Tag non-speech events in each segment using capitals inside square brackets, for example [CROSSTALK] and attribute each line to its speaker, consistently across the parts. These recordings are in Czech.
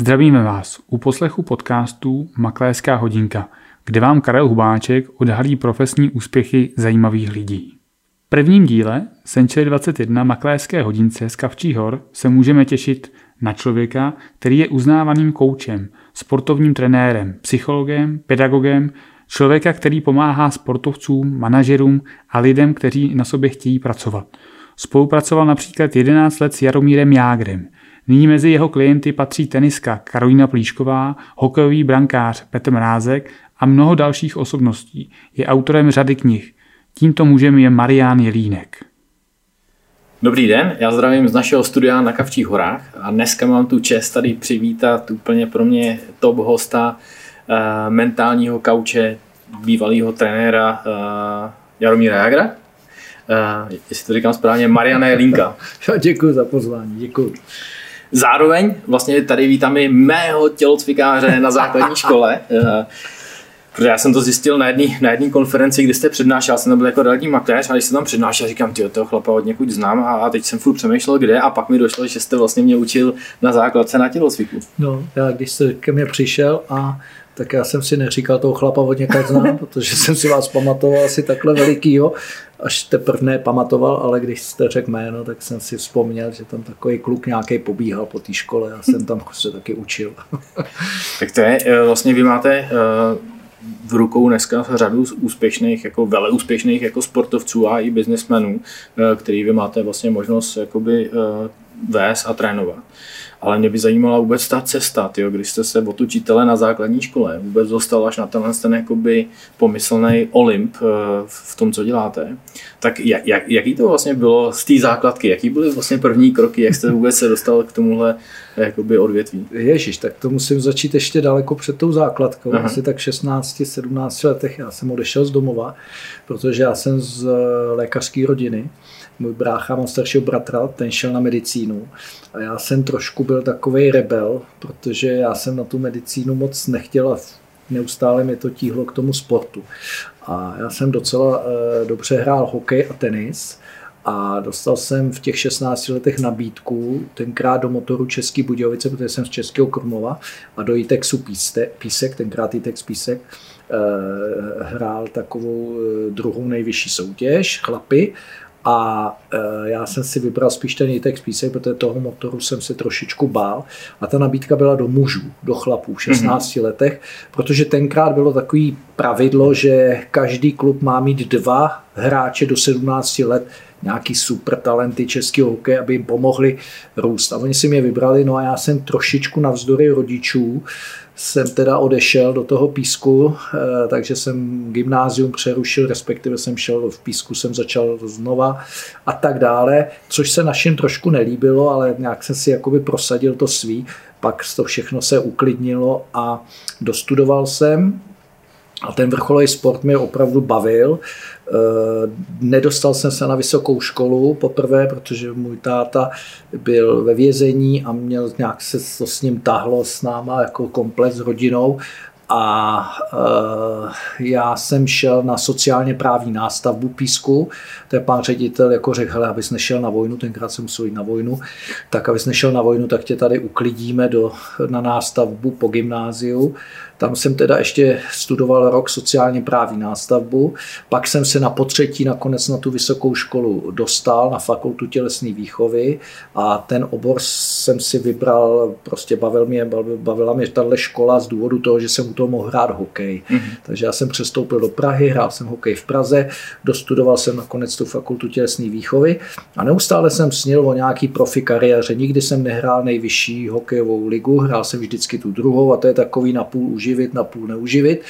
Speaker 1: Zdravíme vás u poslechu podcastu Makléřská hodinka, kde vám Karel Hubáček odhalí profesní úspěchy zajímavých lidí. V prvním díle Century 21 Makléřské hodince z Kavčí hor se můžeme těšit na člověka, který je uznávaným koučem, sportovním trenérem, psychologem, pedagogem, člověka, který pomáhá sportovcům, manažerům a lidem, kteří na sobě chtějí pracovat. Spolupracoval například 11 let s Jaromírem Jágrem – Nyní mezi jeho klienty patří teniska Karolina Plíšková, hokejový brankář Petr Mrázek a mnoho dalších osobností. Je autorem řady knih. Tímto mužem je Marián Jelínek.
Speaker 2: Dobrý den, já zdravím z našeho studia na Kavčích horách a dneska mám tu čest tady přivítat úplně pro mě top hosta, uh, mentálního kauče, bývalého trenéra uh, Jaromíra Jagra. Uh, jestli to říkám správně, Mariana Jelínka. [LAUGHS]
Speaker 3: Děkuji za pozvání, děkuji.
Speaker 2: Zároveň vlastně tady vítám i mého tělocvikáře na základní škole, [LAUGHS] eh, protože já jsem to zjistil na jedné na jedný konferenci, kdy jste přednášel, jsem tam byl jako realitní makléř a když jsem tam přednášel, říkám, ty toho chlapa od někud znám a, a teď jsem furt přemýšlel, kde a pak mi došlo, že jste vlastně mě učil na základce na tělocviku.
Speaker 3: No, já když jste ke mně přišel a tak já jsem si neříkal toho chlapa od někud znám, [LAUGHS] protože jsem si vás pamatoval asi takhle velikýho, až teprve nepamatoval, ale když jste řekl jméno, tak jsem si vzpomněl, že tam takový kluk nějaký pobíhal po té škole a jsem tam se taky učil. [LAUGHS]
Speaker 2: tak to je, eh, vlastně vy máte eh, v rukou dneska řadu úspěšných, jako vele úspěšných jako sportovců a i biznismenů, eh, který vy máte vlastně možnost jakoby vést a trénovat. Ale mě by zajímala vůbec ta cesta, tyjo, když jste se od učitele na základní škole vůbec dostal až na tenhle ten jakoby pomyslný Olymp eh, v tom, co děláte. Tak jak, jak, jaký to vlastně bylo z té základky? Jaký byly vlastně první kroky? Jak jste vůbec se dostal k tomuhle eh, jakoby odvětví?
Speaker 3: Ježíš, tak to musím začít ještě daleko před tou základkou. Aha. Asi tak 16-17 letech já jsem odešel z domova, protože já jsem z eh, lékařské rodiny můj brácha mám staršího bratra, ten šel na medicínu a já jsem trošku byl takový rebel, protože já jsem na tu medicínu moc nechtěl a neustále mě to tíhlo k tomu sportu. A já jsem docela e, dobře hrál hokej a tenis a dostal jsem v těch 16 letech nabídku, tenkrát do motoru Český Budějovice, protože jsem z Českého Krumlova a do ITEXu Písek, tenkrát ITEX Písek, e, hrál takovou e, druhou nejvyšší soutěž, chlapy a e, já jsem si vybral spíš ten Jitex písek, protože toho motoru jsem se trošičku bál. A ta nabídka byla do mužů, do chlapů v 16 mm-hmm. letech, protože tenkrát bylo takový pravidlo, že každý klub má mít dva hráče do 17 let, nějaký super talenty českého hokeje, aby jim pomohli růst. A oni si mě vybrali, no a já jsem trošičku navzdory rodičů jsem teda odešel do toho písku, eh, takže jsem gymnázium přerušil, respektive jsem šel v písku, jsem začal znova a tak dále, což se našim trošku nelíbilo, ale nějak jsem si jakoby prosadil to svý, pak to všechno se uklidnilo a dostudoval jsem a ten vrcholový sport mě opravdu bavil. Eh, nedostal jsem se na vysokou školu poprvé, protože můj táta byl ve vězení a měl nějak se to s ním tahlo s náma jako komplet s rodinou a uh, já jsem šel na sociálně právní nástavbu Písku. To je pán ředitel jako řekl, hele, abys nešel na vojnu, tenkrát jsem musel jít na vojnu, tak abys nešel na vojnu, tak tě tady uklidíme do, na nástavbu po gymnáziu. Tam jsem teda ještě studoval rok sociálně právní nástavbu, pak jsem se na potřetí nakonec na tu vysokou školu dostal, na fakultu tělesné výchovy a ten obor jsem si vybral, prostě bavil mě, bavila mě tahle škola z důvodu toho, že jsem u toho mohl hrát hokej. Mm-hmm. Takže já jsem přestoupil do Prahy, hrál jsem hokej v Praze, dostudoval jsem nakonec tu fakultu tělesné výchovy a neustále jsem snil o nějaký profi kariéře. Nikdy jsem nehrál nejvyšší hokejovou ligu, hrál jsem vždycky tu druhou a to je takový napůl uživý uživit, napůl neuživit.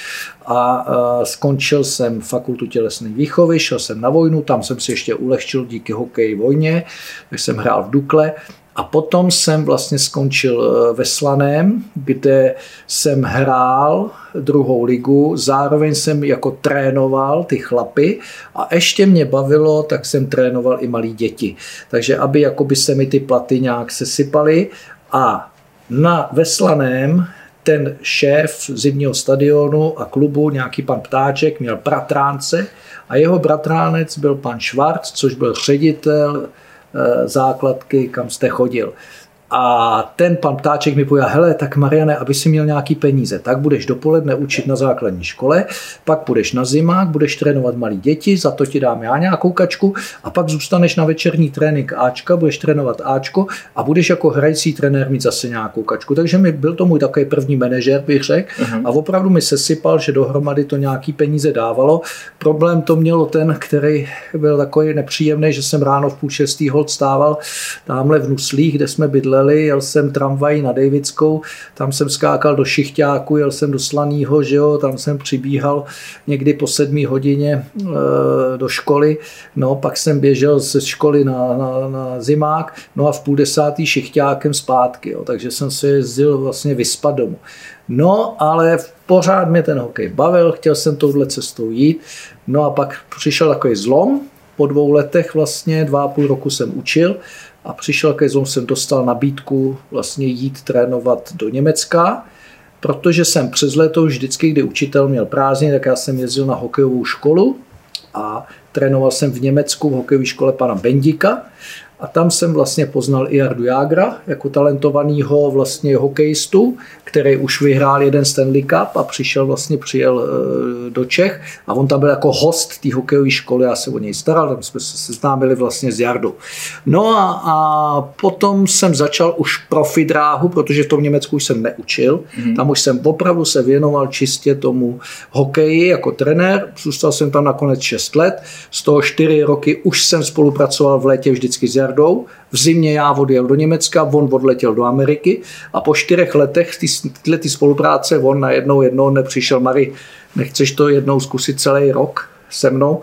Speaker 3: A skončil jsem fakultu tělesné výchovy, šel jsem na vojnu, tam jsem si ještě ulehčil díky hokeji vojně, tak jsem hrál v Dukle. A potom jsem vlastně skončil e, ve Slaném, kde jsem hrál druhou ligu, zároveň jsem jako trénoval ty chlapy a ještě mě bavilo, tak jsem trénoval i malí děti. Takže aby jakoby se mi ty platy nějak sesypaly a na Veslaném ten šéf zimního stadionu a klubu, nějaký pan Ptáček, měl bratránce a jeho bratránec byl pan Švarc, což byl ředitel eh, základky, kam jste chodil. A ten pan Ptáček mi povedal, hele, tak Mariane, aby si měl nějaký peníze, tak budeš dopoledne učit na základní škole, pak budeš na zimák, budeš trénovat malí děti, za to ti dám já nějakou kačku a pak zůstaneš na večerní trénink Ačka, budeš trénovat Ačko a budeš jako hrající trenér mít zase nějakou kačku. Takže mi byl to můj takový první manažer, bych řekl, uh-huh. a opravdu mi sesypal, že dohromady to nějaký peníze dávalo. Problém to mělo ten, který byl takový nepříjemný, že jsem ráno v půl šestý hod stával tamhle v Nuslích, kde jsme bydleli, jel jsem tramvají na Davickou, tam jsem skákal do šichťáku, jel jsem do Slanýho, že jo, tam jsem přibíhal někdy po sedmí hodině e, do školy, no pak jsem běžel ze školy na, na, na zimák, no a v půl desátý šichťákem zpátky, jo, takže jsem se jezdil vlastně vyspat domů. No, ale pořád mě ten hokej bavil, chtěl jsem touhle cestou jít. No a pak přišel takový zlom, po dvou letech vlastně, dva a půl roku jsem učil a přišel ke zlom, jsem dostal nabídku vlastně jít trénovat do Německa, protože jsem přes léto vždycky, kdy učitel měl prázdniny, tak já jsem jezdil na hokejovou školu a trénoval jsem v Německu v hokejové škole pana Bendika a tam jsem vlastně poznal i Jardu Jágra jako talentovaného vlastně hokejistu, který už vyhrál jeden Stanley Cup a přišel vlastně, přijel eh, do Čech. A on tam byl jako host té hokejové školy, já se o něj staral, tam jsme se seznámili vlastně s Jardou. No a, a potom jsem začal už profi dráhu, protože v tom Německu už jsem neučil, mm-hmm. tam už jsem opravdu se věnoval čistě tomu hokeji jako trenér, zůstal jsem tam nakonec 6 let, z toho 4 roky už jsem spolupracoval v létě vždycky s Jardou, v zimě já odjel do Německa, on odletěl do Ameriky a po čtyřech letech tyhle ty spolupráce on najednou jednou nepřišel, Mary, nechceš to jednou zkusit celý rok se mnou?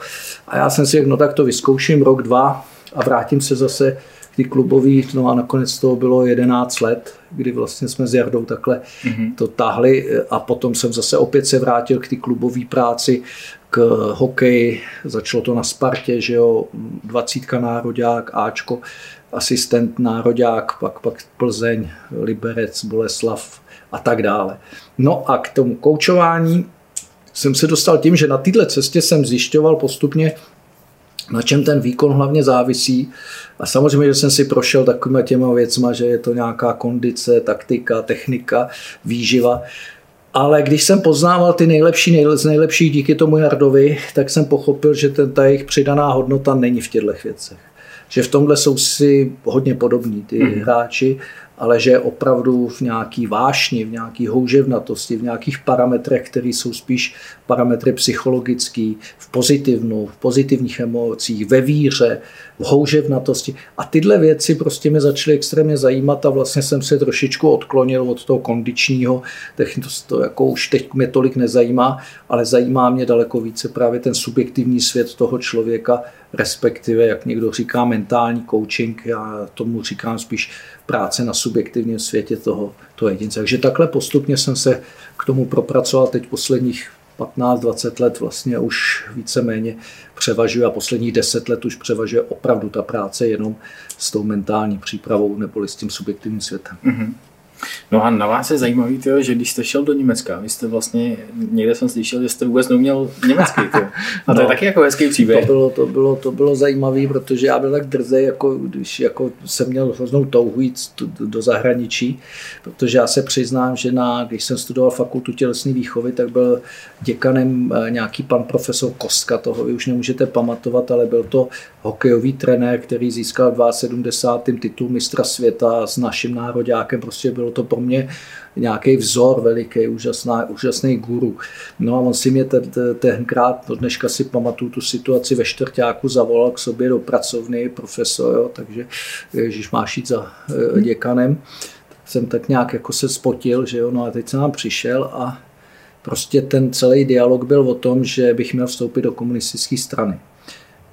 Speaker 3: A já jsem si řekl, no tak to vyzkouším rok, dva a vrátím se zase ty klubový, no a nakonec to bylo 11 let, kdy vlastně jsme s Jardou takhle mm-hmm. to tahli a potom jsem zase opět se vrátil k ty klubové práci, k hokeji, začalo to na Spartě, že jo, dvacítka nároďák, Ačko, asistent nároďák, pak, pak Plzeň, Liberec, Boleslav a tak dále. No a k tomu koučování jsem se dostal tím, že na této cestě jsem zjišťoval postupně, na čem ten výkon hlavně závisí. A samozřejmě, že jsem si prošel takovými těma věcma, že je to nějaká kondice, taktika, technika, výživa. Ale když jsem poznával ty nejlepší z nejlepších díky tomu Jardovi, tak jsem pochopil, že ten, ta jejich přidaná hodnota není v těchto věcech že v tomhle jsou si hodně podobní ty mm. hráči, ale že opravdu v nějaký vášni, v nějaký houževnatosti, v nějakých parametrech, které jsou spíš parametry psychologický, v pozitivnu, v pozitivních emocích, ve víře, v houževnatosti. A tyhle věci prostě mě začaly extrémně zajímat a vlastně jsem se trošičku odklonil od toho kondičního, to jako už teď mě tolik nezajímá, ale zajímá mě daleko více právě ten subjektivní svět toho člověka, respektive, jak někdo říká, mentální coaching, já tomu říkám spíš práce na subjektivním světě toho, toho jedince. Takže takhle postupně jsem se k tomu propracoval teď posledních 15-20 let vlastně už víceméně převažuje a posledních 10 let už převažuje opravdu ta práce jenom s tou mentální přípravou nebo s tím subjektivním světem. Mm-hmm.
Speaker 2: No a na vás je zajímavý, tyjo, že když jste šel do Německa, vy jste vlastně, někde jsem slyšel, že jste vůbec neuměl německý. Tyjo. A to no, je taky jako hezký příběh.
Speaker 3: To bylo, to bylo, to bylo zajímavé, protože já byl tak drzej, jako když jako jsem měl hroznou touhu jít do zahraničí, protože já se přiznám, že na, když jsem studoval fakultu tělesné výchovy, tak byl děkanem eh, nějaký pan profesor Kostka, toho vy už nemůžete pamatovat, ale byl to hokejový trenér, který získal v 72. titul mistra světa s naším nároďákem. Prostě bylo to pro mě nějaký vzor veliký, úžasná, úžasný guru. No a on si mě tenkrát, do dneška si pamatuju tu situaci ve čtvrtáku, zavolal k sobě do pracovny profesor, jo, takže Ježíš máš jít za eh, děkanem. Tak jsem tak nějak jako se spotil, že jo, no a teď jsem nám přišel a prostě ten celý dialog byl o tom, že bych měl vstoupit do komunistické strany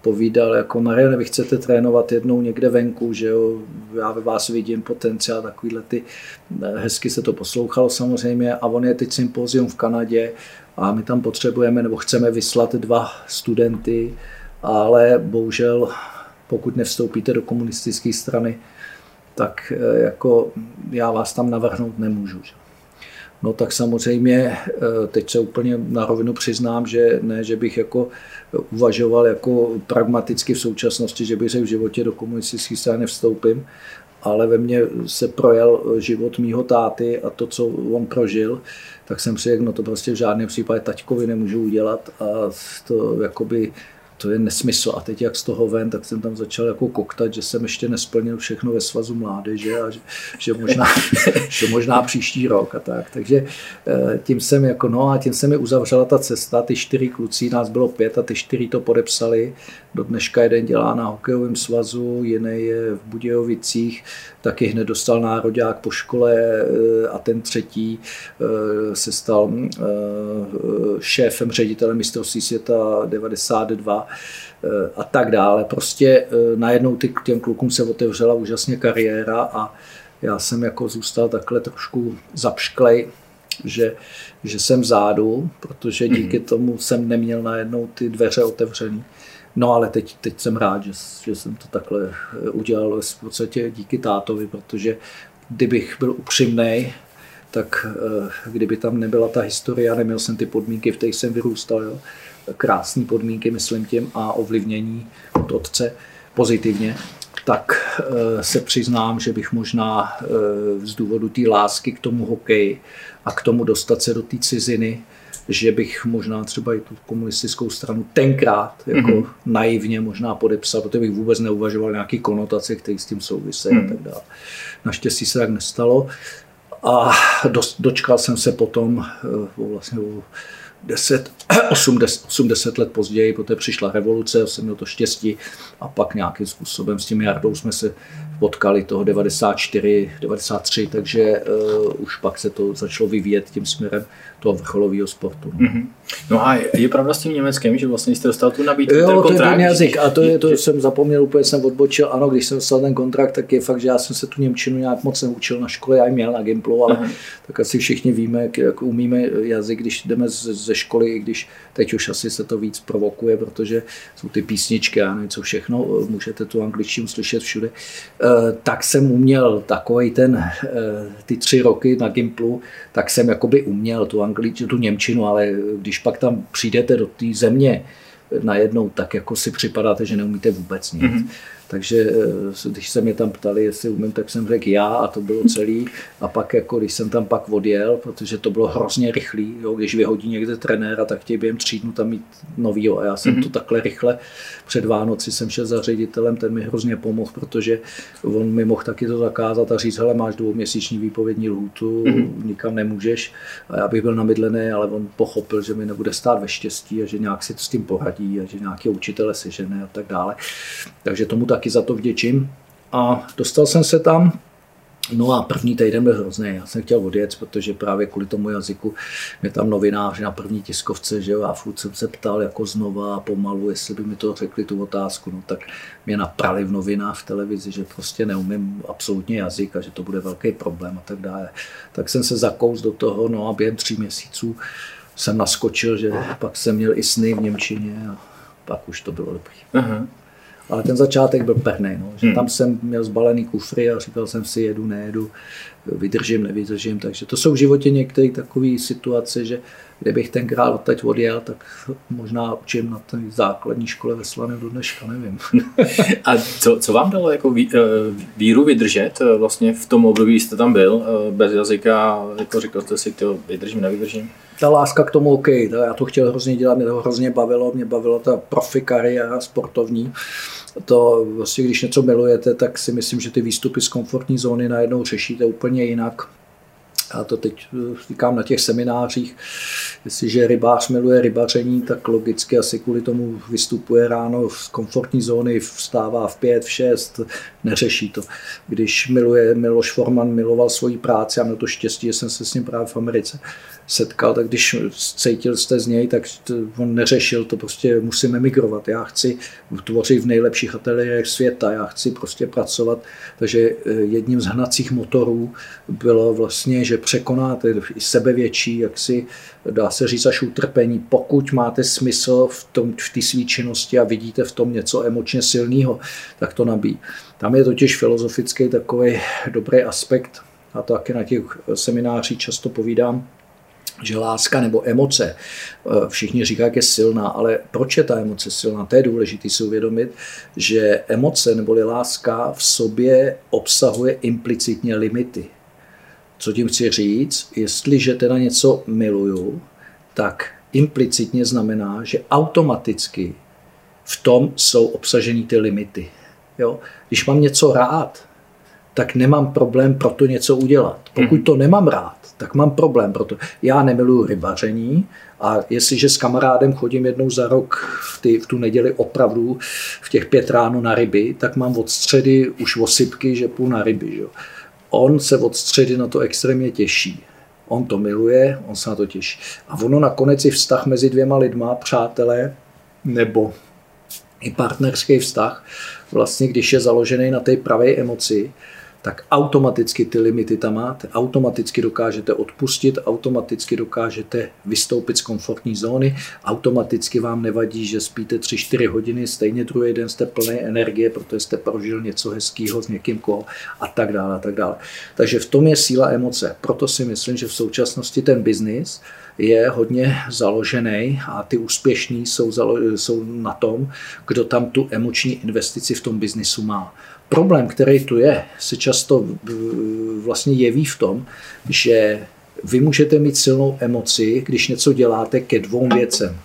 Speaker 3: povídal, jako Mariane, vy chcete trénovat jednou někde venku, že jo, já ve vás vidím potenciál, takovýhle ty, hezky se to poslouchalo samozřejmě a on je teď sympozium v Kanadě a my tam potřebujeme nebo chceme vyslat dva studenty, ale bohužel pokud nevstoupíte do komunistické strany, tak eh, jako já vás tam navrhnout nemůžu. Že? No tak samozřejmě eh, teď se úplně na rovinu přiznám, že ne, že bych jako uvažoval jako pragmaticky v současnosti, že bych se v životě do komunistické strany nevstoupím, ale ve mně se projel život mýho táty a to, co on prožil, tak jsem si řekl, no to prostě v žádném případě taťkovi nemůžu udělat a to jakoby to je nesmysl. A teď jak z toho ven, tak jsem tam začal jako koktat, že jsem ještě nesplnil všechno ve svazu mládeže a že, že, možná, [LAUGHS] že možná příští rok a tak. Takže eh, tím jsem jako, no a tím se mi uzavřela ta cesta, ty čtyři kluci, nás bylo pět a ty čtyři to podepsali. Do dneška jeden dělá na hokejovém svazu, jiný je v Budějovicích, taky hned dostal národák po škole eh, a ten třetí eh, se stal šéfem, ředitelem mistrovství světa 92 Eh, a tak dále. Prostě eh, najednou ty, těm klukům se otevřela úžasně kariéra a já jsem jako zůstal takhle trošku zapšklej, že, že jsem vzadu, protože mhm. díky tomu jsem neměl najednou ty dveře otevřené. No ale teď, teď jsem rád, že, že jsem to takhle eh, udělal v podstatě díky tátovi, protože kdybych byl upřímný, tak kdyby tam nebyla ta historie neměl jsem ty podmínky, v kterých jsem vyrůstal, jo, krásné podmínky, myslím tím, a ovlivnění od otce pozitivně, tak eh, se přiznám, že bych možná eh, z důvodu té lásky k tomu hokeji a k tomu dostat se do té ciziny, že bych možná třeba i tu komunistickou stranu tenkrát jako mm-hmm. naivně možná podepsal, protože bych vůbec neuvažoval nějaký konotace, které s tím souvisejí mm. a tak dále. Naštěstí se tak nestalo a dočkal jsem se potom eh, vlastně 10, 80, 80 let později, poté přišla revoluce, jsem měl to štěstí a pak nějakým způsobem s tím Jardou jsme se potkali toho 94, 93, takže uh, už pak se to začalo vyvíjet tím směrem toho vrcholového sportu. No.
Speaker 2: Mm-hmm. no a je pravda s tím německým, že vlastně jste dostal tu nabídku,
Speaker 3: jo, ten kontrakt? to je jazyk a to, je, to jsem zapomněl, úplně jsem odbočil, ano, když jsem dostal ten kontrakt, tak je fakt, že já jsem se tu Němčinu nějak moc neučil na škole, já ji měl na Gimplu, ale Aha. tak asi všichni víme, jak, jak umíme jazyk, když jdeme ze, ze školy, i když teď už asi se to víc provokuje, protože jsou ty písničky a nevím co všechno, můžete tu angličtinu slyšet všude, eh, tak jsem uměl takový ten, eh, ty tři roky na Gimplu, tak jsem jakoby uměl tu angličtinu, tu Němčinu, ale když pak tam přijdete do té země najednou, tak jako si připadáte, že neumíte vůbec nic. Mm-hmm. Takže eh, když se mě tam ptali, jestli umím, tak jsem řekl já a to bylo celý. A pak, jako, když jsem tam pak odjel, protože to bylo hrozně rychlý, jo, když vyhodí někde trenéra, tak chtějí během tří dnů tam mít novýho. A já jsem mm-hmm. to takhle rychle před Vánoci jsem šel za ředitelem, ten mi hrozně pomohl, protože on mi mohl taky to zakázat a říct, hele, máš dvouměsíční výpovědní lhůtu, mm-hmm. nikam nemůžeš. A já bych byl namydlený, ale on pochopil, že mi nebude stát ve štěstí a že nějak si s tím poradí a že nějaký učitele sežene a tak dále. Takže tomu taky za to vděčím. A dostal jsem se tam, No a první týden byl hrozný. Já jsem chtěl odjet, protože právě kvůli tomu jazyku mě tam novináři na první tiskovce, že jo, a furt jsem se ptal jako znova a pomalu, jestli by mi to řekli tu otázku, no tak mě naprali v novinách v televizi, že prostě neumím absolutně jazyk a že to bude velký problém a tak dále. Tak jsem se zakous do toho, no a během tří měsíců jsem naskočil, že pak jsem měl i sny v Němčině a pak už to bylo dobrý. Aha. Ale ten začátek byl perný, no. že hmm. tam jsem měl zbalený kufry a říkal jsem si jedu, nejedu, vydržím, nevydržím. Takže to jsou v životě některé takové situace, že kdybych tenkrát odtaď odjel, tak možná učím na té základní škole ve Slaném do dneška, nevím. [LAUGHS]
Speaker 2: A co, co vám dalo jako eh, víru vydržet eh, vlastně v tom období, jste tam byl, eh, bez jazyka, jako říkal jste si, to vydržím, nevydržím?
Speaker 3: Ta láska k tomu OK, já to chtěl hrozně dělat, mě to hrozně bavilo, mě bavilo ta profi kariéra sportovní to vlastně, když něco milujete, tak si myslím, že ty výstupy z komfortní zóny najednou řešíte úplně jinak. A to teď eh, říkám na těch seminářích, jestliže rybář miluje rybaření, tak logicky asi kvůli tomu vystupuje ráno z komfortní zóny, vstává v pět, v šest, neřeší to. Když miluje Miloš Forman, miloval svoji práci a měl to štěstí, že jsem se s ním právě v Americe setkal, tak když cítil jste z něj, tak on neřešil to, prostě musím emigrovat. Já chci tvořit v nejlepších ateliérech světa, já chci prostě pracovat. Takže eh, jedním z hnacích motorů bylo vlastně, že překonáte i sebevětší, jak si dá se říct až utrpení, pokud máte smysl v, tom, v té své činnosti a vidíte v tom něco emočně silného, tak to nabíjí. Tam je totiž filozofický takový dobrý aspekt, a to taky na těch seminářích často povídám, že láska nebo emoce, eh, všichni říkají, jak je silná, ale proč je ta emoce silná? To je důležité si uvědomit, že emoce neboli láska v sobě obsahuje implicitně limity. Co tím chci říct? Jestliže teda něco miluju, tak implicitně znamená, že automaticky v tom jsou obsaženy ty limity. Jo? Když mám něco rád, tak nemám problém pro to něco udělat. Pokud mhm. to nemám rád, tak mám problém, proto já nemiluji rybaření a jestliže s kamarádem chodím jednou za rok v, ty, v tu neděli opravdu v těch pět ráno na ryby, tak mám od středy už osypky, že půl na ryby. Že? On se od středy na to extrémně těší. On to miluje, on se na to těší. A ono nakonec i vztah mezi dvěma lidma, přátelé, nebo i partnerský vztah, vlastně když je založený na té pravé emoci, tak automaticky ty limity tam máte, automaticky dokážete odpustit, automaticky dokážete vystoupit z komfortní zóny, automaticky vám nevadí, že spíte 3-4 hodiny, stejně druhý den jste plný energie, protože jste prožil něco hezkého s někým kol a tak dále a tak dále. Takže v tom je síla emoce. Proto si myslím, že v současnosti ten biznis je hodně založený a ty úspěšní jsou, jsou na tom, kdo tam tu emoční investici v tom biznisu má. Problém, který tu je, se často vlastně jeví v tom, že vy můžete mít silnou emoci, když něco děláte ke dvou věcem.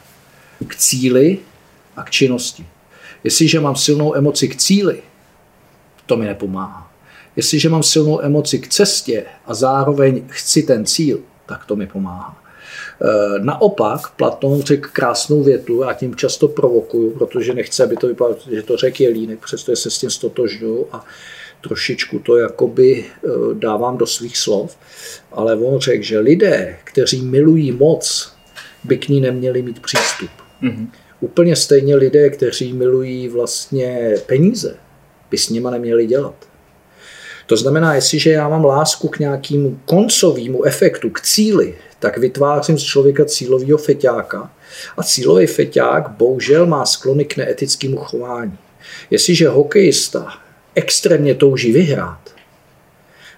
Speaker 3: K cíli a k činnosti. Jestliže mám silnou emoci k cíli, to mi nepomáhá. Jestliže mám silnou emoci k cestě a zároveň chci ten cíl, tak to mi pomáhá. Eh, naopak Platon řekl krásnou větu, a tím často provokuju, protože nechce, aby to vypadalo, že to řekl Jelínek, přestože se s tím stotožňuju a trošičku to jakoby eh, dávám do svých slov, ale on řekl, že lidé, kteří milují moc, by k ní neměli mít přístup. Mm-hmm. Úplně stejně lidé, kteří milují vlastně peníze, by s nima neměli dělat. To znamená, jestliže já mám lásku k nějakému koncovému efektu, k cíli, tak vytvářím z člověka cílového feťáka. A cílový feťák bohužel má sklony k neetickému chování. Jestliže hokejista extrémně touží vyhrát,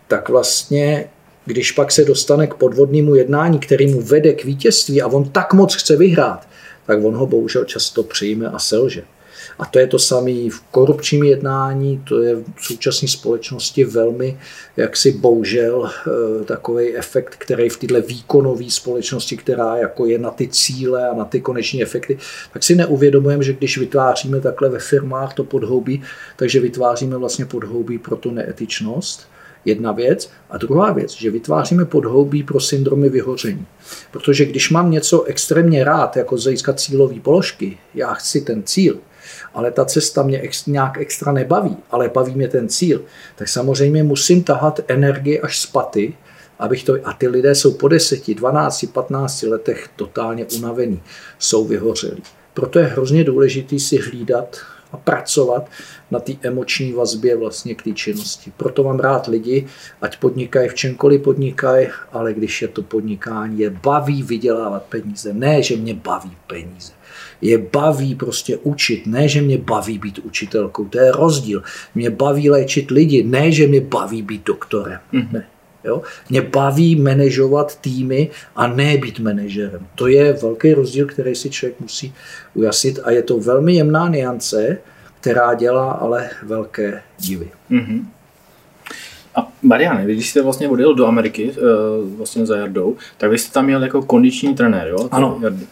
Speaker 3: tak vlastně, když pak se dostane k podvodnému jednání, který mu vede k vítězství a on tak moc chce vyhrát, tak on ho bohužel často přijme a selže. A to je to samé v korupčním jednání, to je v současné společnosti velmi, jaksi bohužel, eh, takový efekt, který v této výkonové společnosti, která jako je na ty cíle a na ty koneční efekty, tak si neuvědomujeme, že když vytváříme takhle ve firmách to podhoubí, takže vytváříme vlastně podhoubí pro tu neetičnost, jedna věc. A druhá věc, že vytváříme podhoubí pro syndromy vyhoření. Protože když mám něco extrémně rád, jako získat cílové položky, já chci ten cíl, ale ta cesta mě ex, nějak extra nebaví, ale baví mě ten cíl, tak samozřejmě musím tahat energii až z paty, abych to, a ty lidé jsou po 10, 12, 15 letech totálně unavení, jsou vyhořelí. Proto je hrozně důležité si hlídat a pracovat na té emoční vazbě vlastně k té činnosti. Proto mám rád lidi, ať podnikají v čemkoliv podnikají, ale když je to podnikání, je baví vydělávat peníze. Ne, že mě baví peníze je baví prostě učit, ne, že mě baví být učitelkou, to je rozdíl. Mě baví léčit lidi, ne, že mě baví být doktorem. Mm-hmm. Ne. Jo? Mě baví manažovat týmy a ne být manažerem. To je velký rozdíl, který si člověk musí ujasnit a je to velmi jemná niance, která dělá ale velké divy. Mm-hmm.
Speaker 2: A Mariane, když jste vlastně odjel do Ameriky eh, vlastně za Jardou, tak vy jste tam měl jako kondiční trenér, jo?
Speaker 3: Ano. Jardy.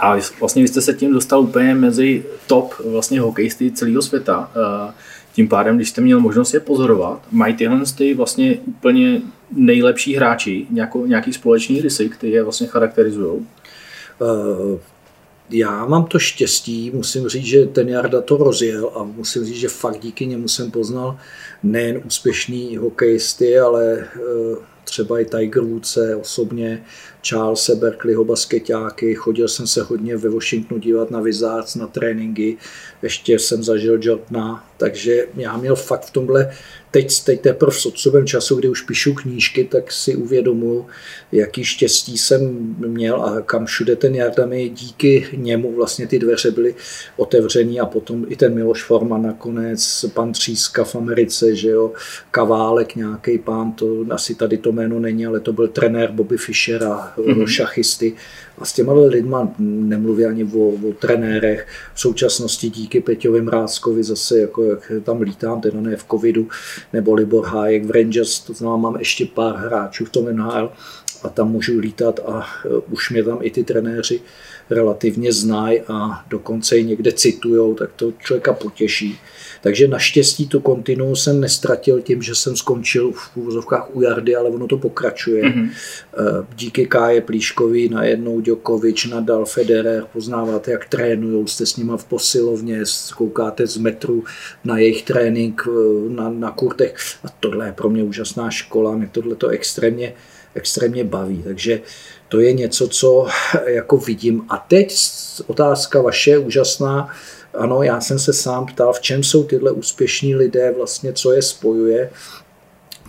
Speaker 2: A vlastně vy jste se tím dostal úplně mezi top vlastně hokejisty celého světa. Tím pádem, když jste měl možnost je pozorovat, mají tyhle ty vlastně úplně nejlepší hráči nějakou, nějaký společný rysy, které je vlastně charakterizují?
Speaker 3: Uh, já mám to štěstí, musím říct, že ten Jarda to rozjel a musím říct, že fakt díky němu jsem poznal nejen úspěšný hokejisty, ale uh, třeba i Tiger Woods osobně Charlesa Berkeleyho basketáky, chodil jsem se hodně ve Washingtonu dívat na Wizards, na tréninky, ještě jsem zažil Jordana, takže já měl fakt v tomhle teď, teď teprve s odstupem času, kdy už píšu knížky, tak si uvědomuji, jaký štěstí jsem měl a kam všude ten Jarda mi díky němu vlastně ty dveře byly otevřený a potom i ten Miloš Forman nakonec, pan Tříska v Americe, že jo, Kaválek nějaký pán, to asi tady to jméno není, ale to byl trenér Bobby Fischera, mm-hmm. šachisty a s těma lidma nemluví ani o, o trenérech. V současnosti díky Peťovi Mrázkovi zase, jako jak tam lítám, teda ne v covidu, nebo Libor Hájek v Rangers, to znamená, mám ještě pár hráčů v tom NHL a tam můžu lítat a uh, už mě tam i ty trenéři relativně znají a dokonce i někde citujou, tak to člověka potěší. Takže naštěstí to kontinuum jsem nestratil tím, že jsem skončil v úvozovkách u Jardy, ale ono to pokračuje. Mm-hmm. Díky Káje Plíškovi, najednou Djokovič, Nadal, Federer, poznáváte, jak trénují, jste s nimi v posilovně, koukáte z metru na jejich trénink eh, na, na kurtech. A tohle je pro mě úžasná škola, mě tohle to extrémně, extrémně baví. Takže to je něco, co jako vidím. A teď otázka vaše úžasná, ano, já jsem se sám ptal, v čem jsou tyhle úspěšní lidé, vlastně co je spojuje.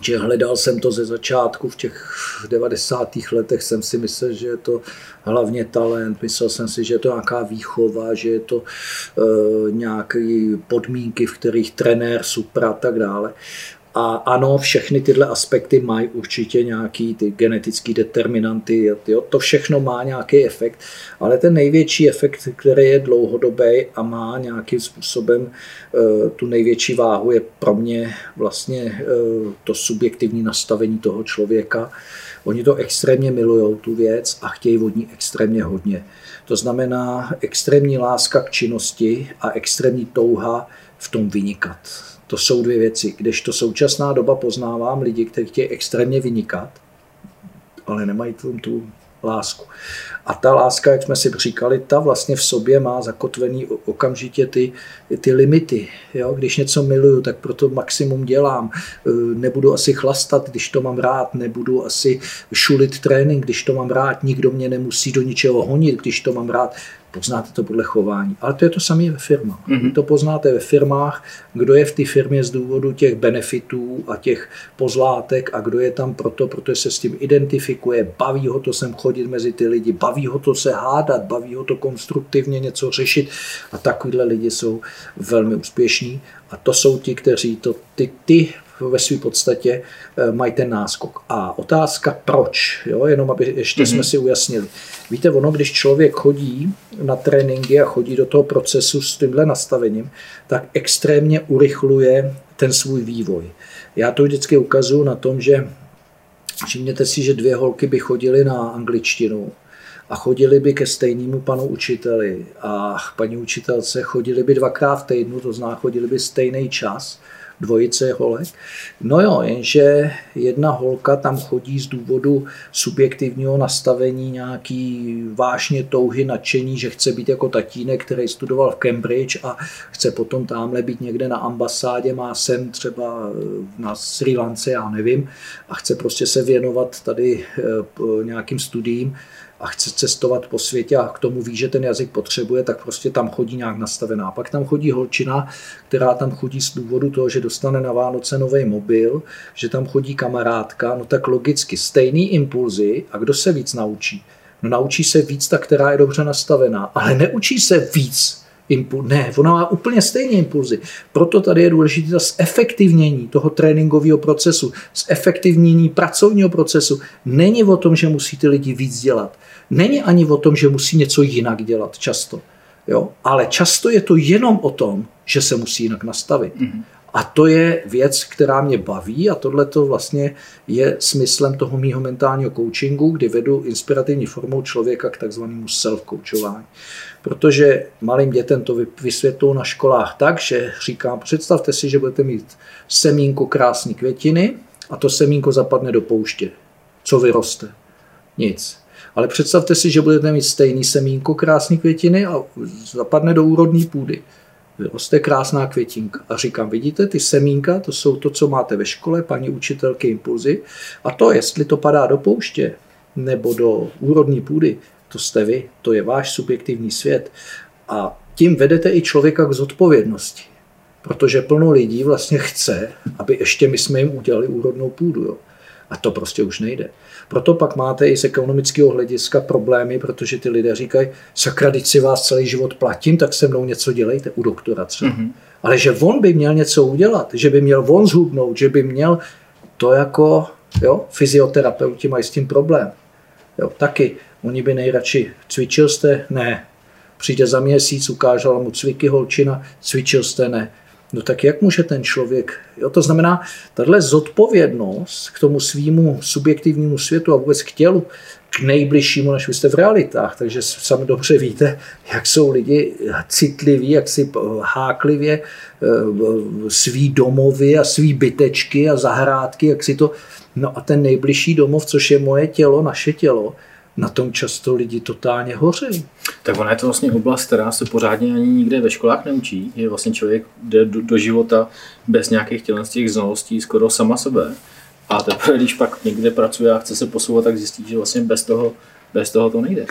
Speaker 3: Že hledal jsem to ze začátku, v těch 90. letech jsem si myslel, že je to hlavně talent, myslel jsem si, že je to nějaká výchova, že je to e, nějaké podmínky, v kterých trenér, super a tak dále. A ano, všechny tyhle aspekty mají určitě nějaký ty genetické determinanty, jo, to všechno má nějaký efekt, ale ten největší efekt, který je dlouhodobý a má nějakým způsobem e, tu největší váhu, je pro mě vlastně e, to subjektivní nastavení toho člověka. Oni to extrémně milují, tu věc, a chtějí od ní extrémně hodně. To znamená extrémní láska k činnosti a extrémní touha v tom vynikat to jsou dvě věci. Kdežto současná doba poznávám lidi, kteří chtějí extrémně vynikat, ale nemají tu, tu lásku. A ta láska, jak jsme si říkali, ta vlastně v sobě má zakotvený okamžitě ty, ty limity. Jo? Když něco miluju, tak proto maximum dělám. E, nebudu asi chlastat, když to mám rád, nebudu asi šulit trénink, když to mám rád, nikdo mě nemusí do ničeho honit, když to mám rád. Poznáte to podle chování. Ale to je to samé ve firmách. Mm-hmm. To poznáte ve firmách, kdo je v té firmě z důvodu těch benefitů a těch pozlátek a kdo je tam proto, protože se s tím identifikuje, baví ho to sem chodit mezi ty lidi, baví ho to se hádat, baví ho to konstruktivně něco řešit a takovýhle lidi jsou velmi úspěšní a to jsou ti, kteří to, ty, ty ve své podstatě eh, mají ten náskok. A otázka proč, jo, jenom aby ještě mm-hmm. jsme si ujasnili. Víte, ono, když člověk chodí na tréninky a chodí do toho procesu s tímhle nastavením, tak extrémně urychluje ten svůj vývoj. Já to vždycky ukazuju na tom, že všimněte si, že dvě holky by chodily na angličtinu a chodili by ke stejnému panu učiteli a paní učitelce chodili by dvakrát v týdnu, to znamená chodili by stejný čas dvojice holek. No jo, jenže jedna holka tam chodí z důvodu subjektivního nastavení nějaký vážně touhy, nadšení, že chce být jako tatínek, který studoval v Cambridge a chce potom tamhle být někde na ambasádě, má sen třeba na Sri Lance, já nevím, a chce prostě se věnovat tady eh, nějakým studiím a chce cestovat po světě a k tomu ví, že ten jazyk potřebuje, tak prostě tam chodí nějak nastavená. Pak tam chodí holčina, která tam chodí z důvodu toho, že dostane na Vánoce nový mobil, že tam chodí kamarádka, no tak logicky stejný impulzy a kdo se víc naučí? No naučí se víc ta, která je dobře nastavená, ale neučí se víc Impul- ne, ona má úplně stejné impulzy. Proto tady je důležité zefektivnění toho tréninkového procesu, zefektivnění pracovního procesu. Není o tom, že musí ty lidi víc dělat. Není ani o tom, že musí něco jinak dělat často. Jo? Ale často je to jenom o tom, že se musí jinak nastavit. Mm-hmm. A to je věc, která mě baví a tohle to vlastně je smyslem toho mýho mentálního coachingu, kdy vedu inspirativní formou člověka k takzvanému self-coachování. Protože malým dětem to vysvětlují na školách tak, že říkám, představte si, že budete mít semínko krásné květiny a to semínko zapadne do pouště. Co vyroste? Nic. Ale představte si, že budete mít stejný semínko krásné květiny a zapadne do úrodné půdy. Vyroste krásná květinka. A říkám, vidíte, ty semínka, to jsou to, co máte ve škole, paní učitelky impulzy. A to, jestli to padá do pouště, nebo do úrodní půdy, to jste vy, to je váš subjektivní svět. A tím vedete i člověka k zodpovědnosti. Protože plno lidí vlastně chce, aby ještě my jsme jim udělali úrodnou půdu. Jo. A to prostě už nejde. Proto pak máte i z ekonomického hlediska problémy, protože ty lidé říkají, sakra, když si vás celý život platím, tak se mnou něco dělejte, u doktora třeba. Mm-hmm. Ale že on by měl něco udělat, že by měl on zhubnout, že by měl, to jako, jo, fyzioterapeuti mají s tím problém. Jo, taky, oni by nejradši, cvičil jste? Ne. Přijde za měsíc, ukážela mu cviky holčina, cvičil jste? Ne. No tak jak může ten člověk, jo, to znamená, tahle zodpovědnost k tomu svýmu subjektivnímu světu a vůbec k tělu, k nejbližšímu, než vy jste v realitách. Takže sami dobře víte, jak jsou lidi citliví, jak si háklivě eh, svý domovy a svý bytečky a zahrádky, jak si to... No a ten nejbližší domov, což je moje tělo, naše tělo, na tom často lidi totálně hoří.
Speaker 2: Tak ona je to vlastně oblast, která se pořádně ani nikde ve školách neučí. Je vlastně člověk jde do, do života bez nějakých těch znalostí skoro sama sebe. A teprve, když pak někde pracuje a chce se posouvat, tak zjistí, že vlastně bez toho, bez toho to nejde.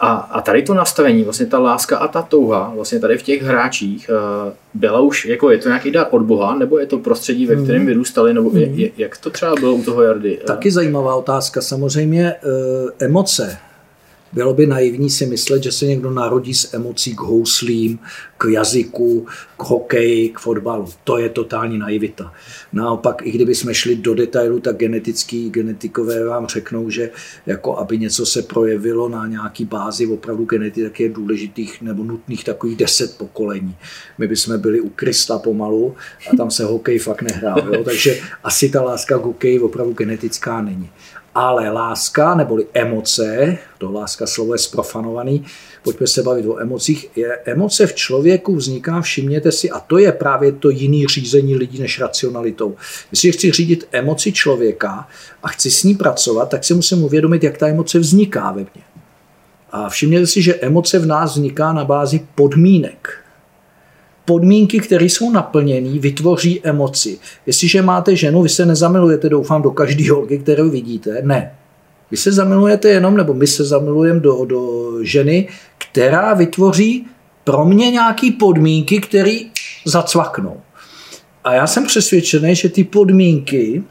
Speaker 2: A, a tady to nastavení, vlastně ta láska a ta touha, vlastně tady v těch hráčích, uh, byla už, jako je to nějaký dar od Boha, nebo je to prostředí, ve kterém hmm. vyrůstali, nebo je, je, jak to třeba bylo u toho Jardy?
Speaker 3: Taky zajímavá otázka. Samozřejmě uh, emoce, bylo by naivní si myslet, že se někdo narodí s emocí k houslím, k jazyku, k hokeji, k fotbalu. To je totální naivita. Naopak, i kdyby jsme šli do detailu, tak genetický genetikové vám řeknou, že jako aby něco se projevilo na nějaký bázi opravdu genetiky, tak je důležitých nebo nutných takových deset pokolení. My bychom byli u Krista pomalu a tam se hokej fakt nehrál. Jo? Takže asi ta láska k hokeji opravdu genetická není ale láska neboli emoce, to láska slovo je sprofanovaný, pojďme se bavit o emocích, je, emoce v člověku vzniká, všimněte si, a to je právě to jiný řízení lidí než racionalitou. Jestli chci řídit emoci člověka a chci s ní pracovat, tak si musím uvědomit, jak ta emoce vzniká ve mně. A všimněte si, že emoce v nás vzniká na bázi podmínek podmínky, které jsou naplněné, vytvoří emoci. Jestliže máte ženu, vy se nezamilujete, doufám, do každé holky, kterou vidíte. Ne. Vy se zamilujete jenom, nebo my se zamilujeme do, do ženy, která vytvoří pro mě nějaké podmínky, které zacvaknou. A já jsem přesvědčený, že ty podmínky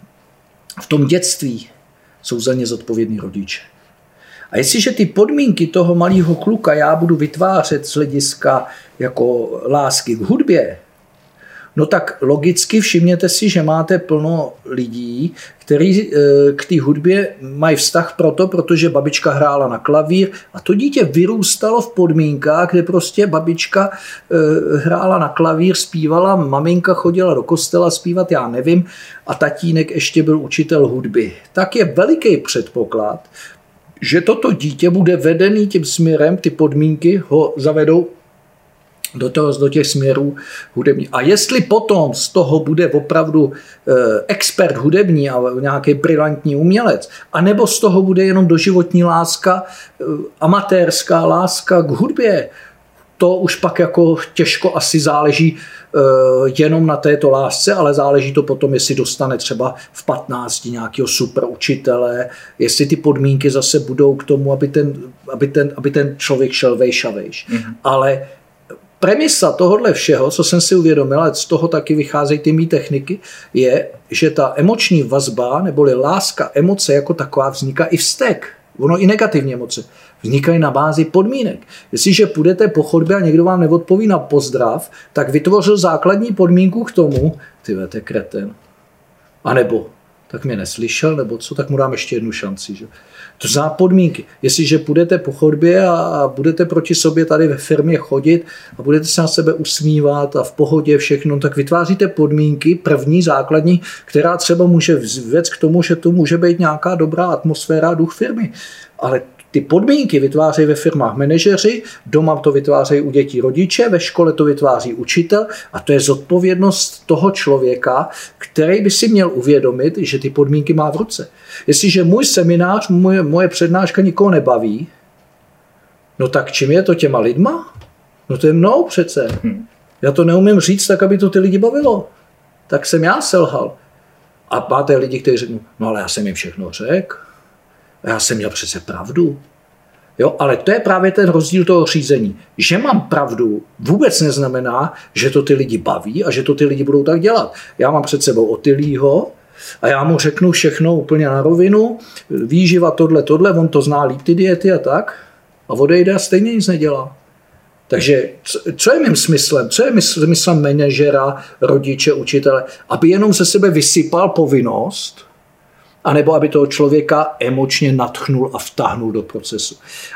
Speaker 3: v tom dětství jsou za ně zodpovědní rodiče. A jestliže ty podmínky toho malého kluka já budu vytvářet z hlediska jako lásky k hudbě, no tak logicky všimněte si, že máte plno lidí, kteří e, k té hudbě mají vztah proto, protože babička hrála na klavír a to dítě vyrůstalo v podmínkách, kde prostě babička e, hrála na klavír, zpívala, maminka chodila do kostela zpívat, já nevím, a tatínek ještě byl učitel hudby. Tak je veliký předpoklad, že toto dítě bude vedený tím směrem, ty podmínky ho zavedou do, toho, do těch směrů hudební. A jestli potom z toho bude opravdu eh, expert hudební a nějaký brilantní umělec, anebo z toho bude jenom doživotní láska, eh, amatérská láska k hudbě, to už pak jako těžko asi záleží eh, jenom na této lásce, ale záleží to potom, jestli dostane třeba v 15 nějakého super učitele, jestli ty podmínky zase budou k tomu, aby ten, aby ten, aby ten člověk šel vejš a vejš. Mm-hmm. Ale premisa tohohle všeho, co jsem si uvědomil, ale z toho taky vycházejí ty mý techniky, je, že ta emoční vazba, neboli láska, emoce jako taková vzniká i vztek. Ono i negativní emoce vznikají na bázi podmínek. Jestliže půjdete po chodbě a někdo vám neodpoví na pozdrav, tak vytvořil základní podmínku k tomu, ty vete kreten. A nebo, tak mě neslyšel, nebo co, tak mu dám ještě jednu šanci. Že? To znamená podmínky. Jestliže půjdete po chodbě a budete proti sobě tady ve firmě chodit a budete se na sebe usmívat a v pohodě všechno, tak vytváříte podmínky, první, základní, která třeba může vést k tomu, že to může být nějaká dobrá atmosféra, duch firmy. Ale ty podmínky vytvářejí ve firmách manažeři, doma to vytvářejí u dětí rodiče, ve škole to vytváří učitel a to je zodpovědnost toho člověka, který by si měl uvědomit, že ty podmínky má v ruce. Jestliže můj seminář, moje, moje přednáška nikoho nebaví, no tak čím je to těma lidma? No to je mnou přece. Hmm. Já to neumím říct tak, aby to ty lidi bavilo. Tak jsem já selhal. A máte lidi, kteří řeknou, no ale já jsem jim všechno řekl já jsem měl přece pravdu. Jo, ale to je právě ten rozdíl toho řízení. Že mám pravdu vůbec neznamená, že to ty lidi baví a že to ty lidi budou tak dělat. Já mám před sebou Otylího a já mu řeknu všechno úplně na rovinu, výživa tohle, tohle, on to zná líp ty diety a tak a odejde a stejně nic nedělá. Takže co je mým smyslem? Co je smyslem manažera, rodiče, učitele? Aby jenom ze sebe vysypal povinnost, anebo aby toho člověka emočně natchnul a vtáhnul do procesu.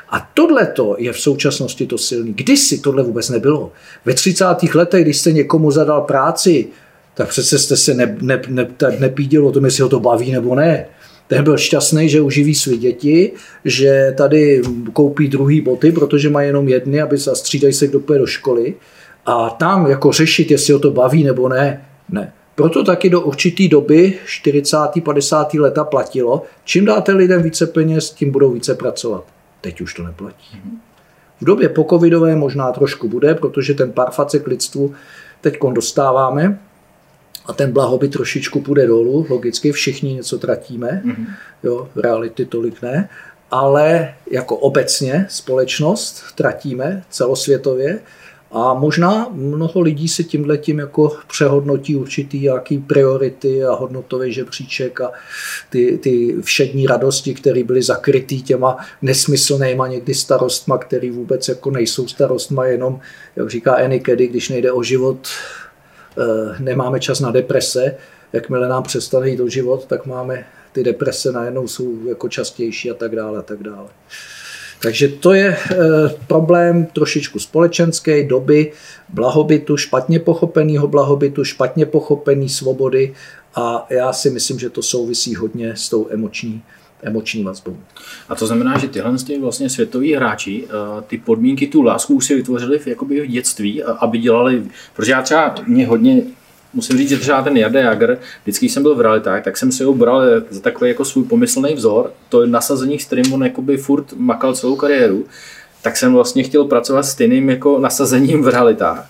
Speaker 3: A tohle je v současnosti to silný. Kdysi tohle vůbec nebylo. Ve 30. letech, když jste někomu zadal práci, tak přece jste se ne, ne, ne, nepídil o tom, jestli ho to baví nebo ne. Ten byl šťastný, že uživí své děti, že tady koupí druhý boty, protože má jenom jedny, aby se střídají se, kdo půjde do školy. A tam jako řešit, jestli ho to baví nebo ne, ne. Proto taky do určité doby, 40. 50. leta platilo, čím dáte lidem více peněz, tím budou více pracovat. Teď už to neplatí. V době pokovidové možná trošku bude, protože ten parfacek lidstvu teď dostáváme a ten blahobyt trošičku půjde dolů, logicky všichni něco tratíme, mm-hmm. jo, reality tolik ne, ale jako obecně společnost tratíme celosvětově a možná mnoho lidí si tímhle tím jako přehodnotí určitý jaký priority a hodnotový žebříček a ty, ty všední radosti, které byly zakrytý těma nesmyslnýma někdy starostma, které vůbec jako nejsou starostma, jenom, jak říká Annie Kedy, když nejde o život, eh, nemáme čas na deprese, jakmile nám přestane jít o život, tak máme ty deprese najednou jsou jako častější a tak dále a tak dále. Takže to je eh, problém trošičku společenské doby, blahobytu, špatně pochopeného blahobytu, špatně pochopený svobody a já si myslím, že to souvisí hodně s tou emoční emoční vazbou.
Speaker 2: A to znamená, že tyhle vlastně světoví hráči eh, ty podmínky, tu lásku už si vytvořili v, jakoby v dětství, aby dělali, protože já třeba mě hodně musím říct, že třeba ten Jarda Jager, vždycky jsem byl v realitách, tak jsem si ho bral za takový jako svůj pomyslný vzor, to nasazení, s kterým on jakoby furt makal celou kariéru, tak jsem vlastně chtěl pracovat s stejným jako nasazením v realitách.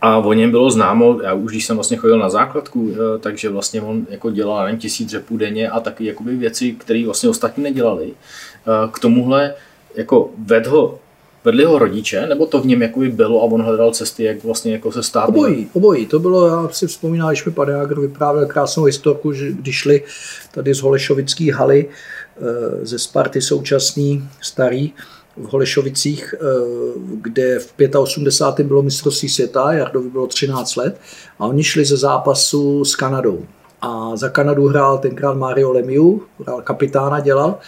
Speaker 2: A o něm bylo známo, já už když jsem vlastně chodil na základku, eh, takže vlastně on jako dělal jen tisíc řepů denně a taky jakoby věci, které vlastně ostatní nedělali. Eh, k tomuhle jako ved ho vedli ho rodiče, nebo to v něm jakoby bylo a on hledal cesty, jak vlastně jako se stát?
Speaker 3: Obojí, obojí. To bylo, já si vzpomínám, když mi pan Jágr vyprávěl krásnou historku, že když šli tady z Holešovický haly eh, ze Sparty současný, starý, v Holešovicích, eh, kde v 85. bylo mistrovství světa, Jardovi bylo 13 let, a oni šli ze zápasu s Kanadou. A za Kanadu hrál tenkrát Mario Lemieux, hrál kapitána, dělal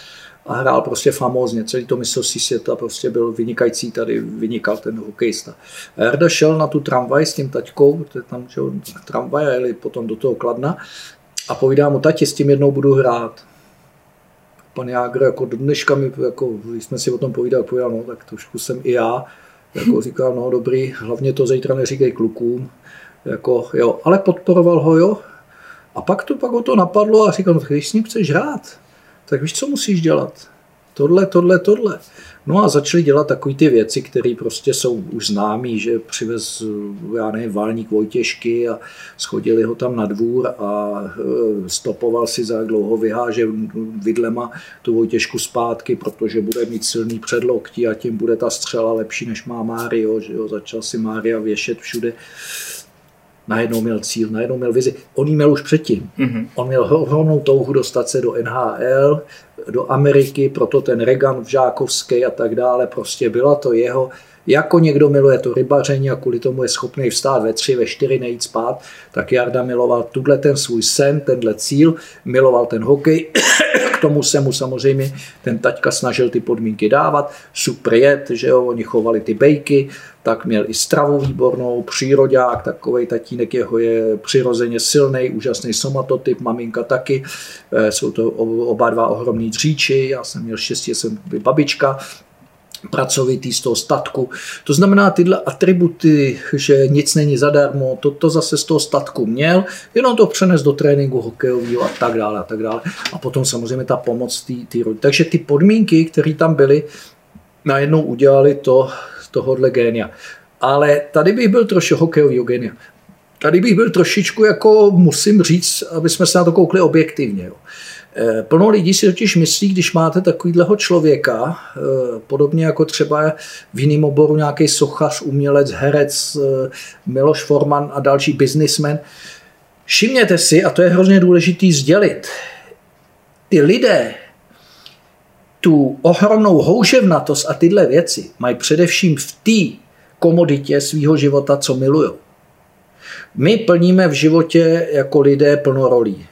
Speaker 3: a hrál prostě famózně. Celý to mistrovství světa prostě byl vynikající, tady vynikal ten hokejista. A Jarda šel na tu tramvaj s tím taťkou, to je tam že, tramvaj a jeli potom do toho Kladna a povídá mu, tati, s tím jednou budu hrát. Pan Jágr jako do dneška mi, jako, když jsme si o tom povídali, povídal, no tak trošku jsem i já, jako [LAUGHS] říkal, no dobrý, hlavně to zítra neříkej klukům, jako, jo, ale podporoval ho, jo. A pak to pak o to napadlo a říkal, no, když s ním chceš hrát, tak víš, co musíš dělat? Tohle, tohle, tohle. No a začali dělat takové ty věci, které prostě jsou už známé, že přivez, já nevím, válník Vojtěžky a schodili ho tam na dvůr a e, stopoval si za dlouho vyháže vidlema tu Vojtěžku zpátky, protože bude mít silný předlokti a tím bude ta střela lepší, než má Mário, že jo, začal si Mária věšet všude najednou měl cíl, najednou měl vizi. On ji měl už předtím. Mm-hmm. On měl ohromnou touhu dostat se do NHL, do Ameriky, proto ten Reagan v Žákovské a tak dále, prostě byla to jeho, jako někdo miluje to rybaření a kvůli tomu je schopný vstát ve tři, ve čtyři, nejít spát, tak Jarda miloval tuhle ten svůj sen, tenhle cíl, miloval ten hokej, [COUGHS] k tomu se mu samozřejmě ten taťka snažil ty podmínky dávat, super jet, že jo, oni chovali ty bejky, tak měl i stravu výbornou, přírodák, takový tatínek jeho je přirozeně silný, úžasný somatotyp, maminka taky, eh, jsou to oba dva ohromní dříči, já jsem měl štěstí, jsem babička, pracovitý z toho statku. To znamená tyhle atributy, že nic není zadarmo, to, to zase z toho statku měl, jenom to přenes do tréninku hokejového a tak dále a tak dále. A potom samozřejmě ta pomoc tý, tý Takže ty podmínky, které tam byly, najednou udělali to, tohohle génia. Ale tady bych byl trošku hokejový génia. Tady bych byl trošičku jako, musím říct, aby jsme se na to koukli objektivně. Jo. Eh, plno lidí si totiž myslí, když máte takovýhleho člověka, eh, podobně jako třeba v jiném oboru nějaký sochař, umělec, herec, eh, Miloš Forman a další biznismen, všimněte si, a to je hrozně důležitý sdělit, ty lidé tu ohromnou houževnatost a tyhle věci mají především v té komoditě svého života, co milují. My plníme v životě jako lidé plno rolí.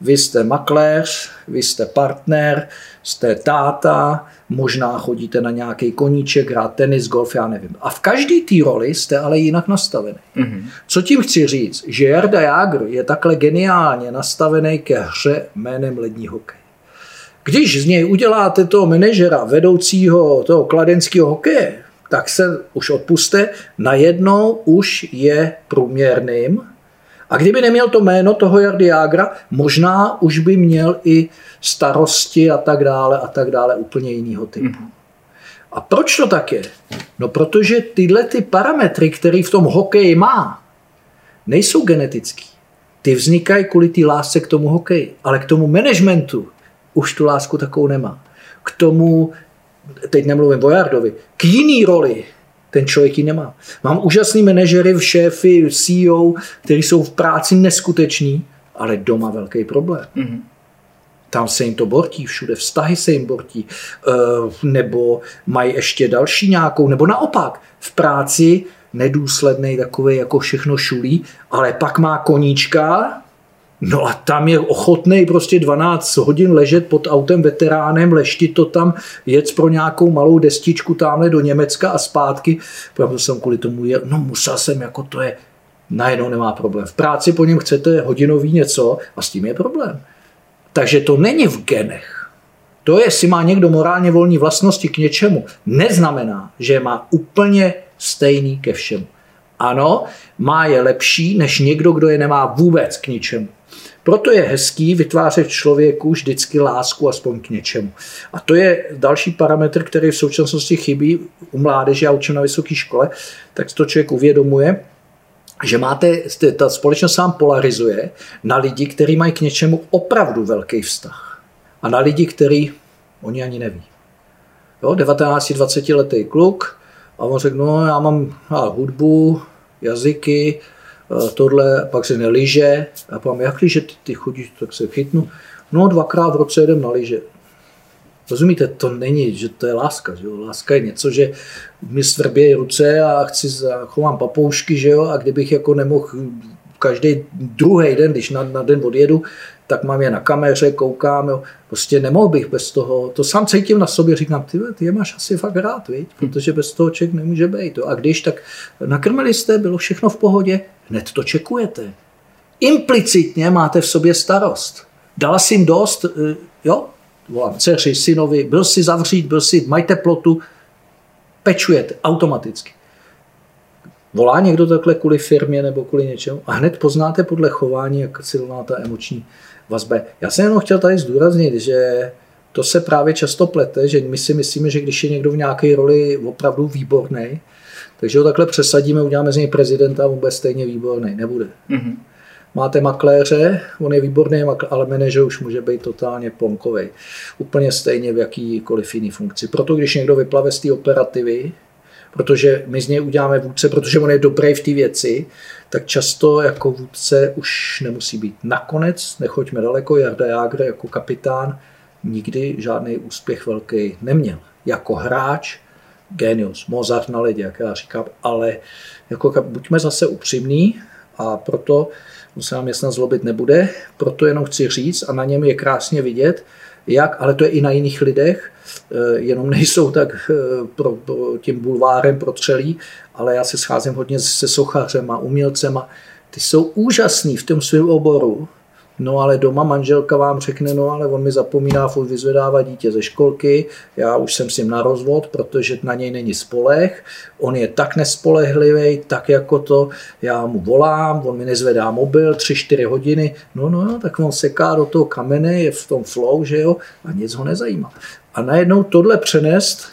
Speaker 3: Vy jste makléř, vy jste partner, jste táta, možná chodíte na nějaký koníček, hrát tenis, golf, já nevím. A v každé té roli jste ale jinak nastavený. Mm-hmm. Co tím chci říct? Že Jarda Jágr je takhle geniálně nastavený ke hře jménem lední hokej. Když z něj uděláte toho manažera, vedoucího toho kladenského hokeje, tak se už odpuste, najednou už je průměrným. A kdyby neměl to jméno toho Jardy Jágra, možná už by měl i starosti a tak dále a tak dále úplně jiného typu. Mm-hmm. A proč to tak je? No protože tyhle ty parametry, které v tom hokeji má, nejsou genetický. Ty vznikají kvůli té lásce k tomu hokeji, ale k tomu managementu už tu lásku takovou nemá. K tomu teď nemluvím o Jardovi, k jiný roli ten člověk ji nemá. Mám úžasný manažery, šéfy, CEO, kteří jsou v práci neskuteční, ale doma velký problém. Mm-hmm. Tam se jim to bortí, všude vztahy se jim bortí, eh, nebo mají ještě další nějakou, nebo naopak v práci nedůsledný takový jako všechno šulí, ale pak má koníčka, No a tam je ochotný prostě 12 hodin ležet pod autem veteránem, leštit to tam, jet pro nějakou malou destičku tamhle do Německa a zpátky. Protože jsem kvůli tomu jel, no musel jsem, jako to je, najednou nemá problém. V práci po něm chcete hodinový něco a s tím je problém. Takže to není v genech. To, jestli má někdo morálně volní vlastnosti k něčemu, neznamená, že má úplně stejný ke všemu. Ano, má je lepší než někdo, kdo je nemá vůbec k ničemu. Proto je hezký vytvářet člověku vždycky lásku aspoň k něčemu. A to je další parametr, který v současnosti chybí u mládeže a učím na vysoké škole, tak to člověk uvědomuje, že máte, ta společnost sám polarizuje na lidi, kteří mají k něčemu opravdu velký vztah. A na lidi, který oni ani neví. 19-20 letý kluk a on řekl, no já mám já, hudbu, jazyky, tohle, pak se neliže, a pak jak liže ty, ty chodíš, tak se chytnu. No dvakrát v roce jedem na liže. Rozumíte, to není, že to je láska. Že jo? Láska je něco, že mi svrbějí ruce a chci, chovám papoušky, že jo? a kdybych jako nemohl každý druhý den, když na, na den odjedu, tak mám je na kameře, koukám, jo. prostě nemohl bych bez toho, to sám cítím na sobě, říkám, ty, ty je máš asi fakt rád, viď? protože bez toho člověk nemůže být. Jo. A když tak nakrmili jste, bylo všechno v pohodě, hned to čekujete. Implicitně máte v sobě starost. Dala si jim dost, eh, jo, volám dceři, synovi, byl si zavřít, byl si, mají teplotu, pečujete automaticky. Volá někdo takhle kvůli firmě nebo kvůli něčemu a hned poznáte podle chování, jak silná ta emoční vazba. Já jsem jenom chtěl tady zdůraznit, že to se právě často plete, že my si myslíme, že když je někdo v nějaké roli opravdu výborný, takže ho takhle přesadíme, uděláme z něj prezidenta a vůbec stejně výborný. Nebude. Mm-hmm. Máte makléře, on je výborný, ale manažer už může být totálně plonkový. Úplně stejně v jakýkoliv jiný funkci. Proto když někdo vyplave z té operativy, protože my z něj uděláme vůdce, protože on je dobrý v té věci, tak často jako vůdce už nemusí být. Nakonec, nechoďme daleko, Jarda Jágr jako kapitán nikdy žádný úspěch velký neměl. Jako hráč, genius, Mozart na ledě, jak já říkám, ale jako, buďme zase upřímní a proto se nám jasně zlobit nebude, proto jenom chci říct a na něm je krásně vidět, jak, ale to je i na jiných lidech, eh, jenom nejsou tak eh, pro, pro tím bulvárem protřelí, ale já se scházím hodně se sochařema, umělcema, ty jsou úžasní v tom svém oboru, No ale doma manželka vám řekne, no ale on mi zapomíná furt vyzvedávat dítě ze školky, já už jsem s ním na rozvod, protože na něj není spolech, on je tak nespolehlivý, tak jako to, já mu volám, on mi nezvedá mobil 3-4 hodiny, no no, no tak on seká do toho kamene, je v tom flow, že jo, a nic ho nezajímá. A najednou tohle přenést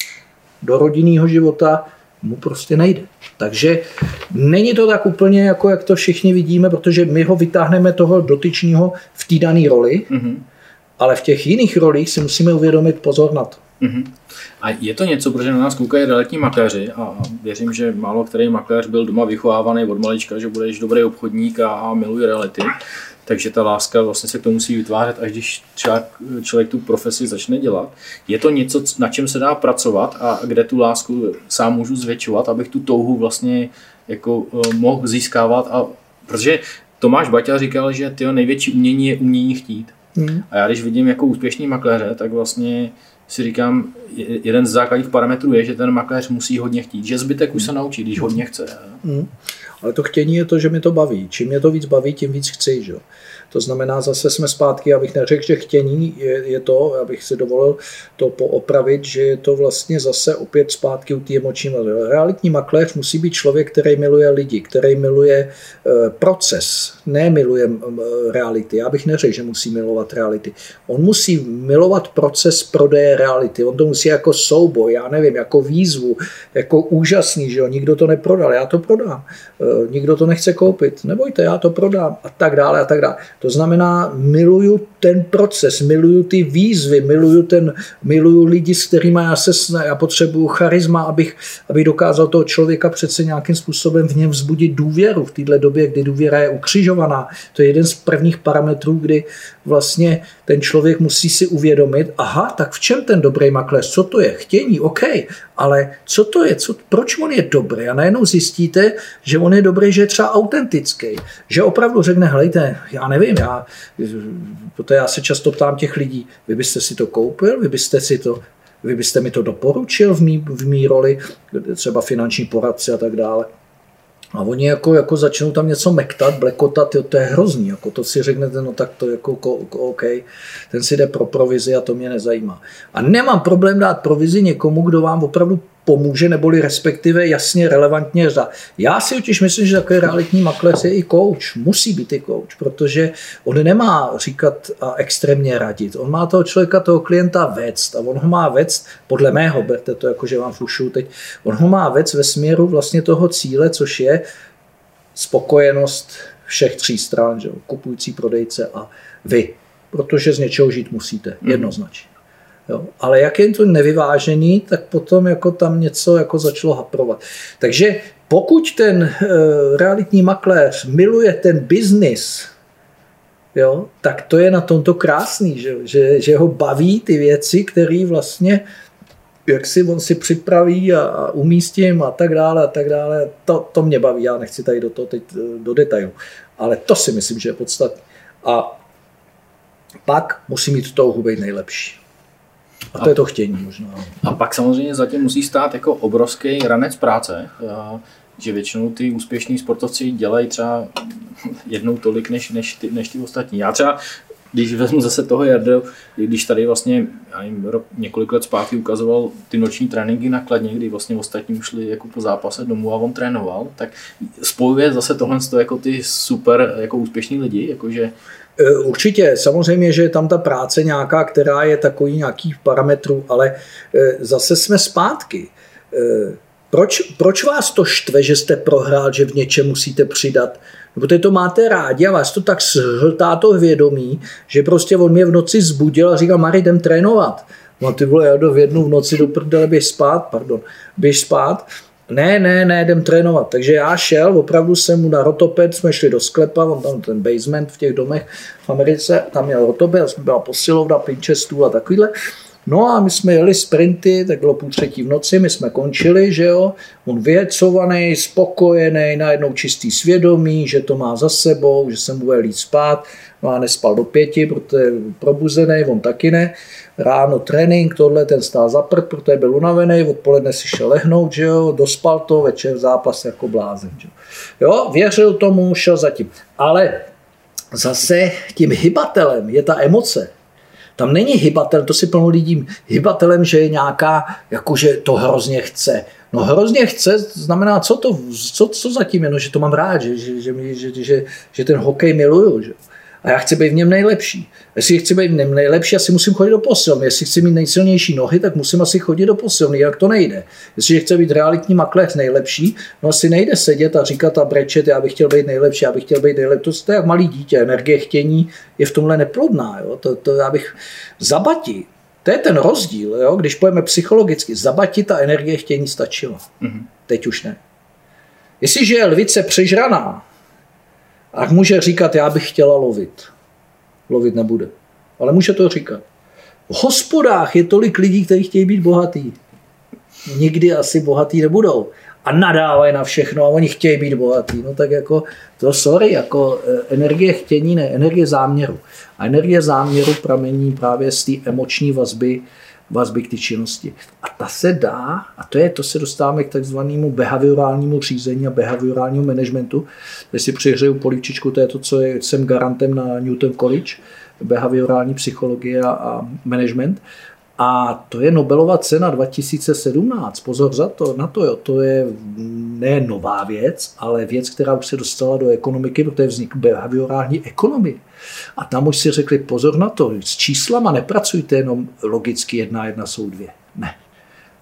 Speaker 3: do rodinného života mu prostě nejde. Takže není to tak úplně, jako jak to všichni vidíme, protože my ho vytáhneme toho dotyčního v té dané roli, mm-hmm. ale v těch jiných rolích si musíme uvědomit pozor na to.
Speaker 2: Mm-hmm. A je to něco, protože na nás koukají realitní makléři a věřím, že málo který makléř byl doma vychovávaný od malička, že budeš dobrý obchodník a, a miluje reality. Takže ta láska vlastně se k tomu musí vytvářet, až když třeba člověk tu profesi začne dělat. Je to něco, na čem se dá pracovat a kde tu lásku sám můžu zvětšovat, abych tu touhu vlastně jako eh, mohl získávat. A, protože Tomáš Baťa říkal, že tyho největší umění je umění chtít. Hmm. A já když vidím jako úspěšný makléře, tak vlastně si říkám, jeden z základních parametrů je, že ten makléř musí hodně chtít, že zbytek už se naučí, když hodně chce.
Speaker 3: Hmm. Ale to chtění je to, že mi to baví. Čím mě to víc baví, tím víc chci. Že? To znamená, zase jsme zpátky, abych neřekl, že chtění je, je to, abych si dovolil to poopravit, že je to vlastně zase opět zpátky u té emoční Realitní makléř musí být člověk, který miluje lidi, který miluje e, proces, ne miluje reality. Já bych neřekl, že musí milovat reality. On musí milovat proces prodeje reality. On to musí jako souboj, já nevím, jako výzvu, jako úžasný, že jo, nikdo to neprodal, já to prodám. E, nikdo to nechce koupit, nebojte, já to prodám a tak dále a tak dále. To znamená, miluju ten proces, miluju ty výzvy, miluju, ten, miluju lidi, s kterými já se já potřebuju charisma, abych, abych dokázal toho člověka přece nějakým způsobem v něm vzbudit důvěru v této době, kdy důvěra je ukřižovaná. To je jeden z prvních parametrů, kdy vlastně ten člověk musí si uvědomit, aha, tak v čem ten dobrý makléř, co to je? Chtění, OK, ale co to je, co, proč on je dobrý? A najednou zjistíte, že on je dobrý, že je třeba autentický, že opravdu řekne, helejte, já nevím, já, protože já se často ptám těch lidí, vy byste si to koupil, vy byste si to vy byste mi to doporučil v mý, v mý roli, třeba finanční poradci a tak dále. A oni jako, jako začnou tam něco mektat, blekotat, jo, to je hrozný, jako to si řeknete, no tak to jako OK, ten si jde pro provizi a to mě nezajímá. A nemám problém dát provizi někomu, kdo vám opravdu pomůže, neboli respektive jasně relevantně za. Já si totiž myslím, že takový realitní makléř je i coach, musí být i coach, protože on nemá říkat a extrémně radit. On má toho člověka, toho klienta vést a on ho má vést, podle mého, berte to jako, že vám fušu teď, on ho má vést ve směru vlastně toho cíle, což je spokojenost všech tří stran, že? kupující, prodejce a vy. Protože z něčeho žít musíte, mhm. jednoznačně. Jo. Ale jak je to nevyvážený, tak potom jako tam něco jako začalo haprovat. Takže pokud ten e, realitní makléř miluje ten biznis, jo, tak to je na tomto krásný, že, že, že ho baví ty věci, které vlastně jak si on si připraví a, a umístím a tak dále a tak dále. To, to mě baví, já nechci tady do toho teď eh, do detailu. Ale to si myslím, že je podstatné. A pak musí mít touhu být nejlepší. A to je to chtění možná.
Speaker 2: A pak samozřejmě zatím musí stát jako obrovský ranec práce, že většinou ty úspěšní sportovci dělají třeba jednou tolik než, než, ty, než ty ostatní. Já třeba když vezmu zase toho Jardo, když tady vlastně já nevím, rok, několik let zpátky ukazoval ty noční tréninky na kladně, kdy vlastně ostatní šli jako po zápase domů a on trénoval, tak spojuje zase tohle jako ty super jako úspěšní lidi, jakože
Speaker 3: určitě, samozřejmě, že je tam ta práce nějaká, která je takový nějaký parametrů, ale e, zase jsme zpátky. E, proč, proč vás to štve, že jste prohrál, že v něčem musíte přidat? No, protože to máte rádi a vás to tak shltá to vědomí, že prostě on mě v noci zbudil a říkal, Mari, jdem trénovat. No ty vole, já do v jednu v noci do prdele, běž spát, pardon, běž spát ne, ne, ne, jdem trénovat. Takže já šel, opravdu jsem mu na rotoped, jsme šli do sklepa, on tam ten basement v těch domech v Americe, tam měl rotoped, byla posilovna, pinče, stůl a takovýhle. No a my jsme jeli sprinty, tak bylo půl třetí v noci, my jsme končili, že jo, on vyhecovaný, spokojený, najednou čistý svědomí, že to má za sebou, že se mu bude líct spát, no a nespal do pěti, protože je probuzený, on taky ne ráno trénink, tohle ten stál za prd, protože byl unavený, odpoledne si šel lehnout, že jo, dospal to, večer zápas jako blázen. Že jo, věřil tomu, šel zatím. Ale zase tím hybatelem je ta emoce. Tam není hybatel, to si plno lidí hybatelem, že je nějaká, jakože to hrozně chce. No hrozně chce, znamená, co to, co, co zatím je, no, že to mám rád, že, že, že, že, že, že ten hokej miluju. Že? A já chci být v něm nejlepší. Jestli chci být v něm nejlepší, asi musím chodit do posilovny. Jestli chci mít nejsilnější nohy, tak musím asi chodit do posilovny, jak to nejde. Jestli chci být realitní makléř nejlepší, no asi nejde sedět a říkat a brečet, já bych chtěl být nejlepší, já bych chtěl být nejlepší. To je jak malý dítě, energie chtění je v tomhle neplodná. Jo? To, to já bych zabati. To je ten rozdíl, jo? když pojeme psychologicky. Zabati ta energie chtění stačila. Mm-hmm. Teď už ne. Jestliže je lvice přežraná, a může říkat, já bych chtěla lovit. Lovit nebude. Ale může to říkat. V hospodách je tolik lidí, kteří chtějí být bohatý. Nikdy asi bohatý nebudou. A nadávají na všechno a oni chtějí být bohatý. No tak jako, to sorry, jako eh, energie chtění, ne, energie záměru. A energie záměru pramení právě z té emoční vazby vazby k té činnosti. A ta se dá, a to je, to se dostáváme k takzvanému behaviorálnímu řízení a behaviorálnímu managementu. Když si přihřeju políčičku, to je to, co je, jsem garantem na Newton College, behaviorální psychologie a, a management. A to je Nobelova cena 2017. Pozor za to, na to, jo. to je ne nová věc, ale věc, která už se dostala do ekonomiky, protože vznik behaviorální ekonomie. A tam už si řekli, pozor na to, s číslama nepracujte jenom logicky jedna jedna jsou dvě. Ne.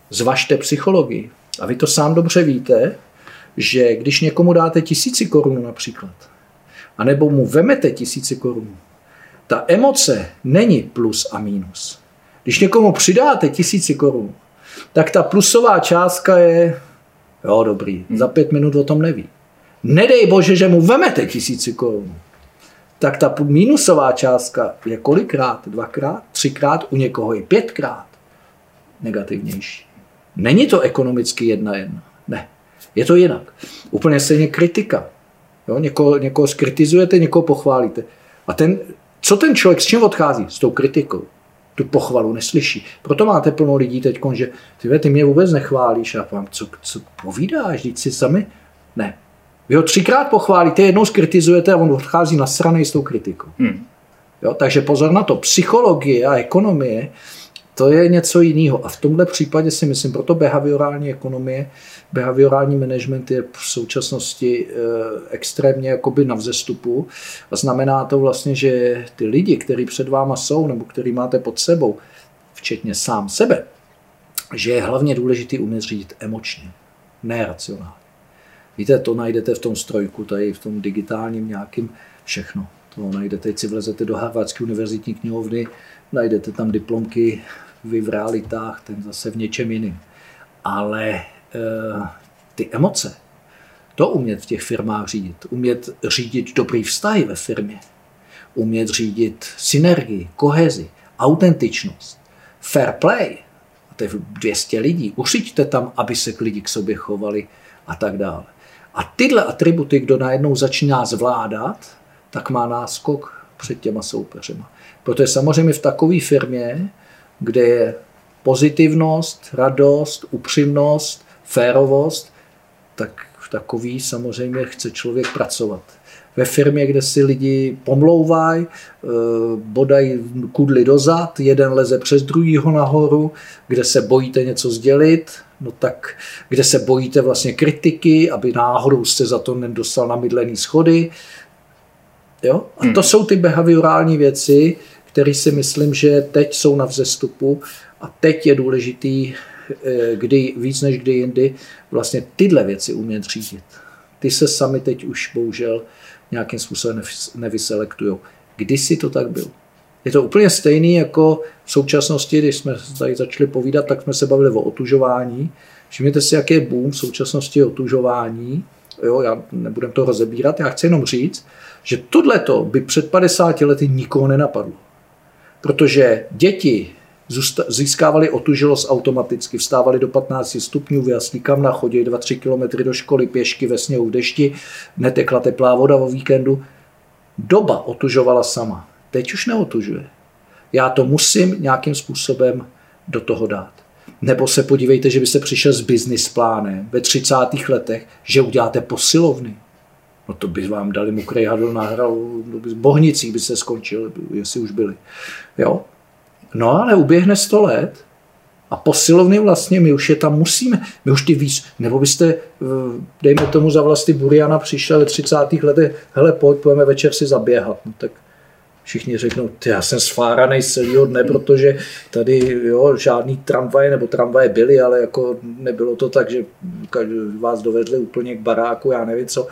Speaker 3: Zvažte psychologii. A vy to sám dobře víte, že když někomu dáte tisíci korun například, anebo mu vemete tisíci korun, ta emoce není plus a minus. Když někomu přidáte tisíci korun, tak ta plusová částka je, jo dobrý, za pět minut o tom neví. Nedej bože, že mu vemete tisíci korun tak ta minusová částka je kolikrát? Dvakrát? Třikrát? U někoho i pětkrát negativnější. Není to ekonomicky jedna jedna. Ne. Je to jinak. Úplně stejně kritika. Jo? Někoho, někoho skritizujete, někoho pochválíte. A ten, co ten člověk, s čím odchází? S tou kritikou. Tu pochvalu neslyší. Proto máte plno lidí teď, že ty, ty mě vůbec nechválíš. A vám, co, co povídáš? Vždyť si sami... Ne, vy ho třikrát pochválíte, jednou skritizujete a on odchází na strany s tou kritikou. Hmm. Jo, takže pozor na to. Psychologie a ekonomie, to je něco jiného. A v tomhle případě si myslím, proto behaviorální ekonomie, behaviorální management je v současnosti e, extrémně jakoby na vzestupu. A znamená to vlastně, že ty lidi, kteří před váma jsou, nebo který máte pod sebou, včetně sám sebe, že je hlavně důležitý umět řídit emočně, ne racionálně. Víte, to najdete v tom strojku, tady v tom digitálním nějakým všechno. To najdete, teď si vlezete do Harvardské univerzitní knihovny, najdete tam diplomky vy v realitách, ten zase v něčem jiném. Ale e, ty emoce, to umět v těch firmách řídit, umět řídit dobrý vztahy ve firmě, umět řídit synergii, kohezi, autentičnost, fair play, to je 200 lidí, uřiďte tam, aby se lidi k sobě chovali a tak dále. A tyhle atributy, kdo najednou začíná zvládat, tak má náskok před těma soupeřema. Protože samozřejmě v takové firmě, kde je pozitivnost, radost, upřímnost, férovost, tak v takový samozřejmě chce člověk pracovat. Ve firmě, kde si lidi pomlouvají, eh, bodají kudly dozad, jeden leze přes druhýho nahoru, kde se bojíte něco sdělit, no tak kde se bojíte vlastně kritiky, aby náhodou jste za to nedostal na mydlený schody. Jo? A to hmm. jsou ty behaviorální věci, které si myslím, že teď jsou na vzestupu a teď je důležitý, eh, kdy víc než kdy jindy, vlastně tyhle věci umět řídit. Ty se sami teď už bohužel nějakým způsobem nevyselektují. Kdysi to tak bylo. Je to úplně stejný jako v současnosti, když jsme tady začali povídat, tak jsme se bavili o otužování. Všimněte si, jaký je boom v současnosti otužování. Jo, já nebudem to rozebírat, já chci jenom říct, že tohleto by před 50 lety nikoho nenapadlo. Protože děti získávali otužilost automaticky, vstávali do 15 stupňů, vyjasní kamna, chodí 2-3 km do školy pěšky ve sněhu v dešti, netekla teplá voda o víkendu. Doba otužovala sama. Teď už neotužuje. Já to musím nějakým způsobem do toho dát. Nebo se podívejte, že byste přišel s business plánem ve 30. letech, že uděláte posilovny. No to by vám dali mokrý hadl nahral, v bohnicích by se skončil, jestli už byli. Jo? No ale uběhne 100 let a posilovny vlastně, my už je tam musíme, my už ty víc, nebo byste, eh, dejme tomu za vlasti Buriana přišel ve 30. letech, hele pojď, pojďme večer si zaběhat. No tak Všichni řeknou, ty, já jsem sfáraný z celého dne, protože tady jo, žádný tramvaje nebo tramvaje byly, ale jako nebylo to tak, že vás dovedli úplně k baráku, já nevím co.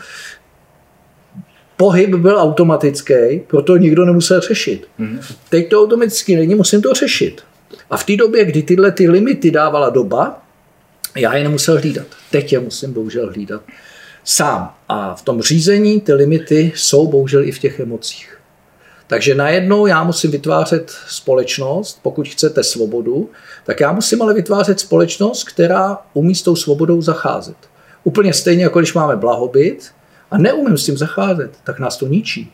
Speaker 3: Pohyb byl automatický, proto nikdo nemusel řešit. Mm. Teď to automaticky není, musím to řešit. A v té době, kdy tyhle ty limity dávala doba, já je nemusel hlídat. Teď je musím bohužel hlídat sám. A v tom řízení ty limity jsou bohužel i v těch emocích. Takže najednou já musím vytvářet společnost, pokud chcete svobodu, tak já musím ale vytvářet společnost, která umí s tou svobodou zacházet. Úplně stejně, jako když máme blahobyt a neumím s tím zacházet, tak nás to ničí.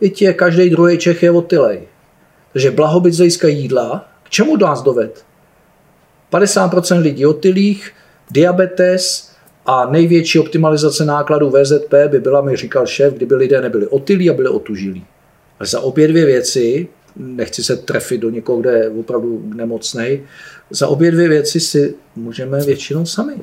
Speaker 3: Víte, každý druhý Čech je otylej. Takže blahobyt z jídla, k čemu nás doved? 50% lidí otylých, diabetes a největší optimalizace nákladů VZP by byla, mi říkal šéf, kdyby lidé nebyli otylí a byli otužilí. Ale za obě dvě věci, nechci se trefit do někoho, kde je opravdu nemocný, za obě dvě věci si můžeme většinou sami.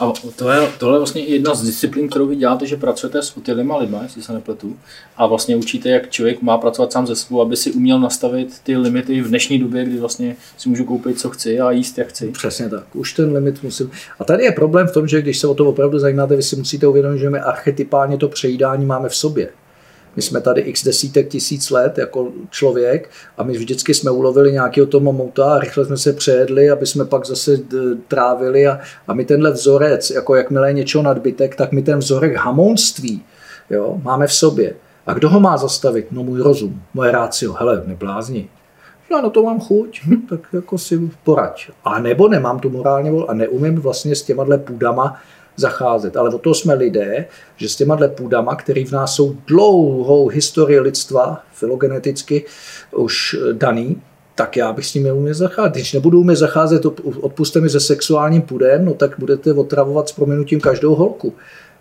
Speaker 2: A to je, tohle je vlastně jedna z disciplín, kterou vy děláte, že pracujete s utilima lidma, jestli se nepletu, a vlastně učíte, jak člověk má pracovat sám ze sebou, aby si uměl nastavit ty limity v dnešní době, kdy vlastně si můžu koupit, co chci a jíst, jak chci.
Speaker 3: Přesně tak. Už ten limit musím. A tady je problém v tom, že když se o to opravdu zajímáte, vy si musíte uvědomit, že my archetypálně to přejídání máme v sobě. My jsme tady x desítek tisíc let jako člověk a my vždycky jsme ulovili nějakého toho mamouta a rychle jsme se přejedli, aby jsme pak zase trávili a, a my tenhle vzorec, jako jakmile je něčeho nadbytek, tak my ten vzorek hamonství jo, máme v sobě. A kdo ho má zastavit? No můj rozum, moje rácio. Hele, neblázni. Já na to mám chuť, hm, tak jako si poraď. A nebo nemám tu morálně vol a neumím vlastně s těma půdama zacházet. Ale o to jsme lidé, že s těma půdama, který v nás jsou dlouhou historii lidstva, filogeneticky už daný, tak já bych s ním neuměl zacházet. Když nebudu umět zacházet, odpuste mi se sexuálním půdem, no tak budete otravovat s proměnutím každou holku.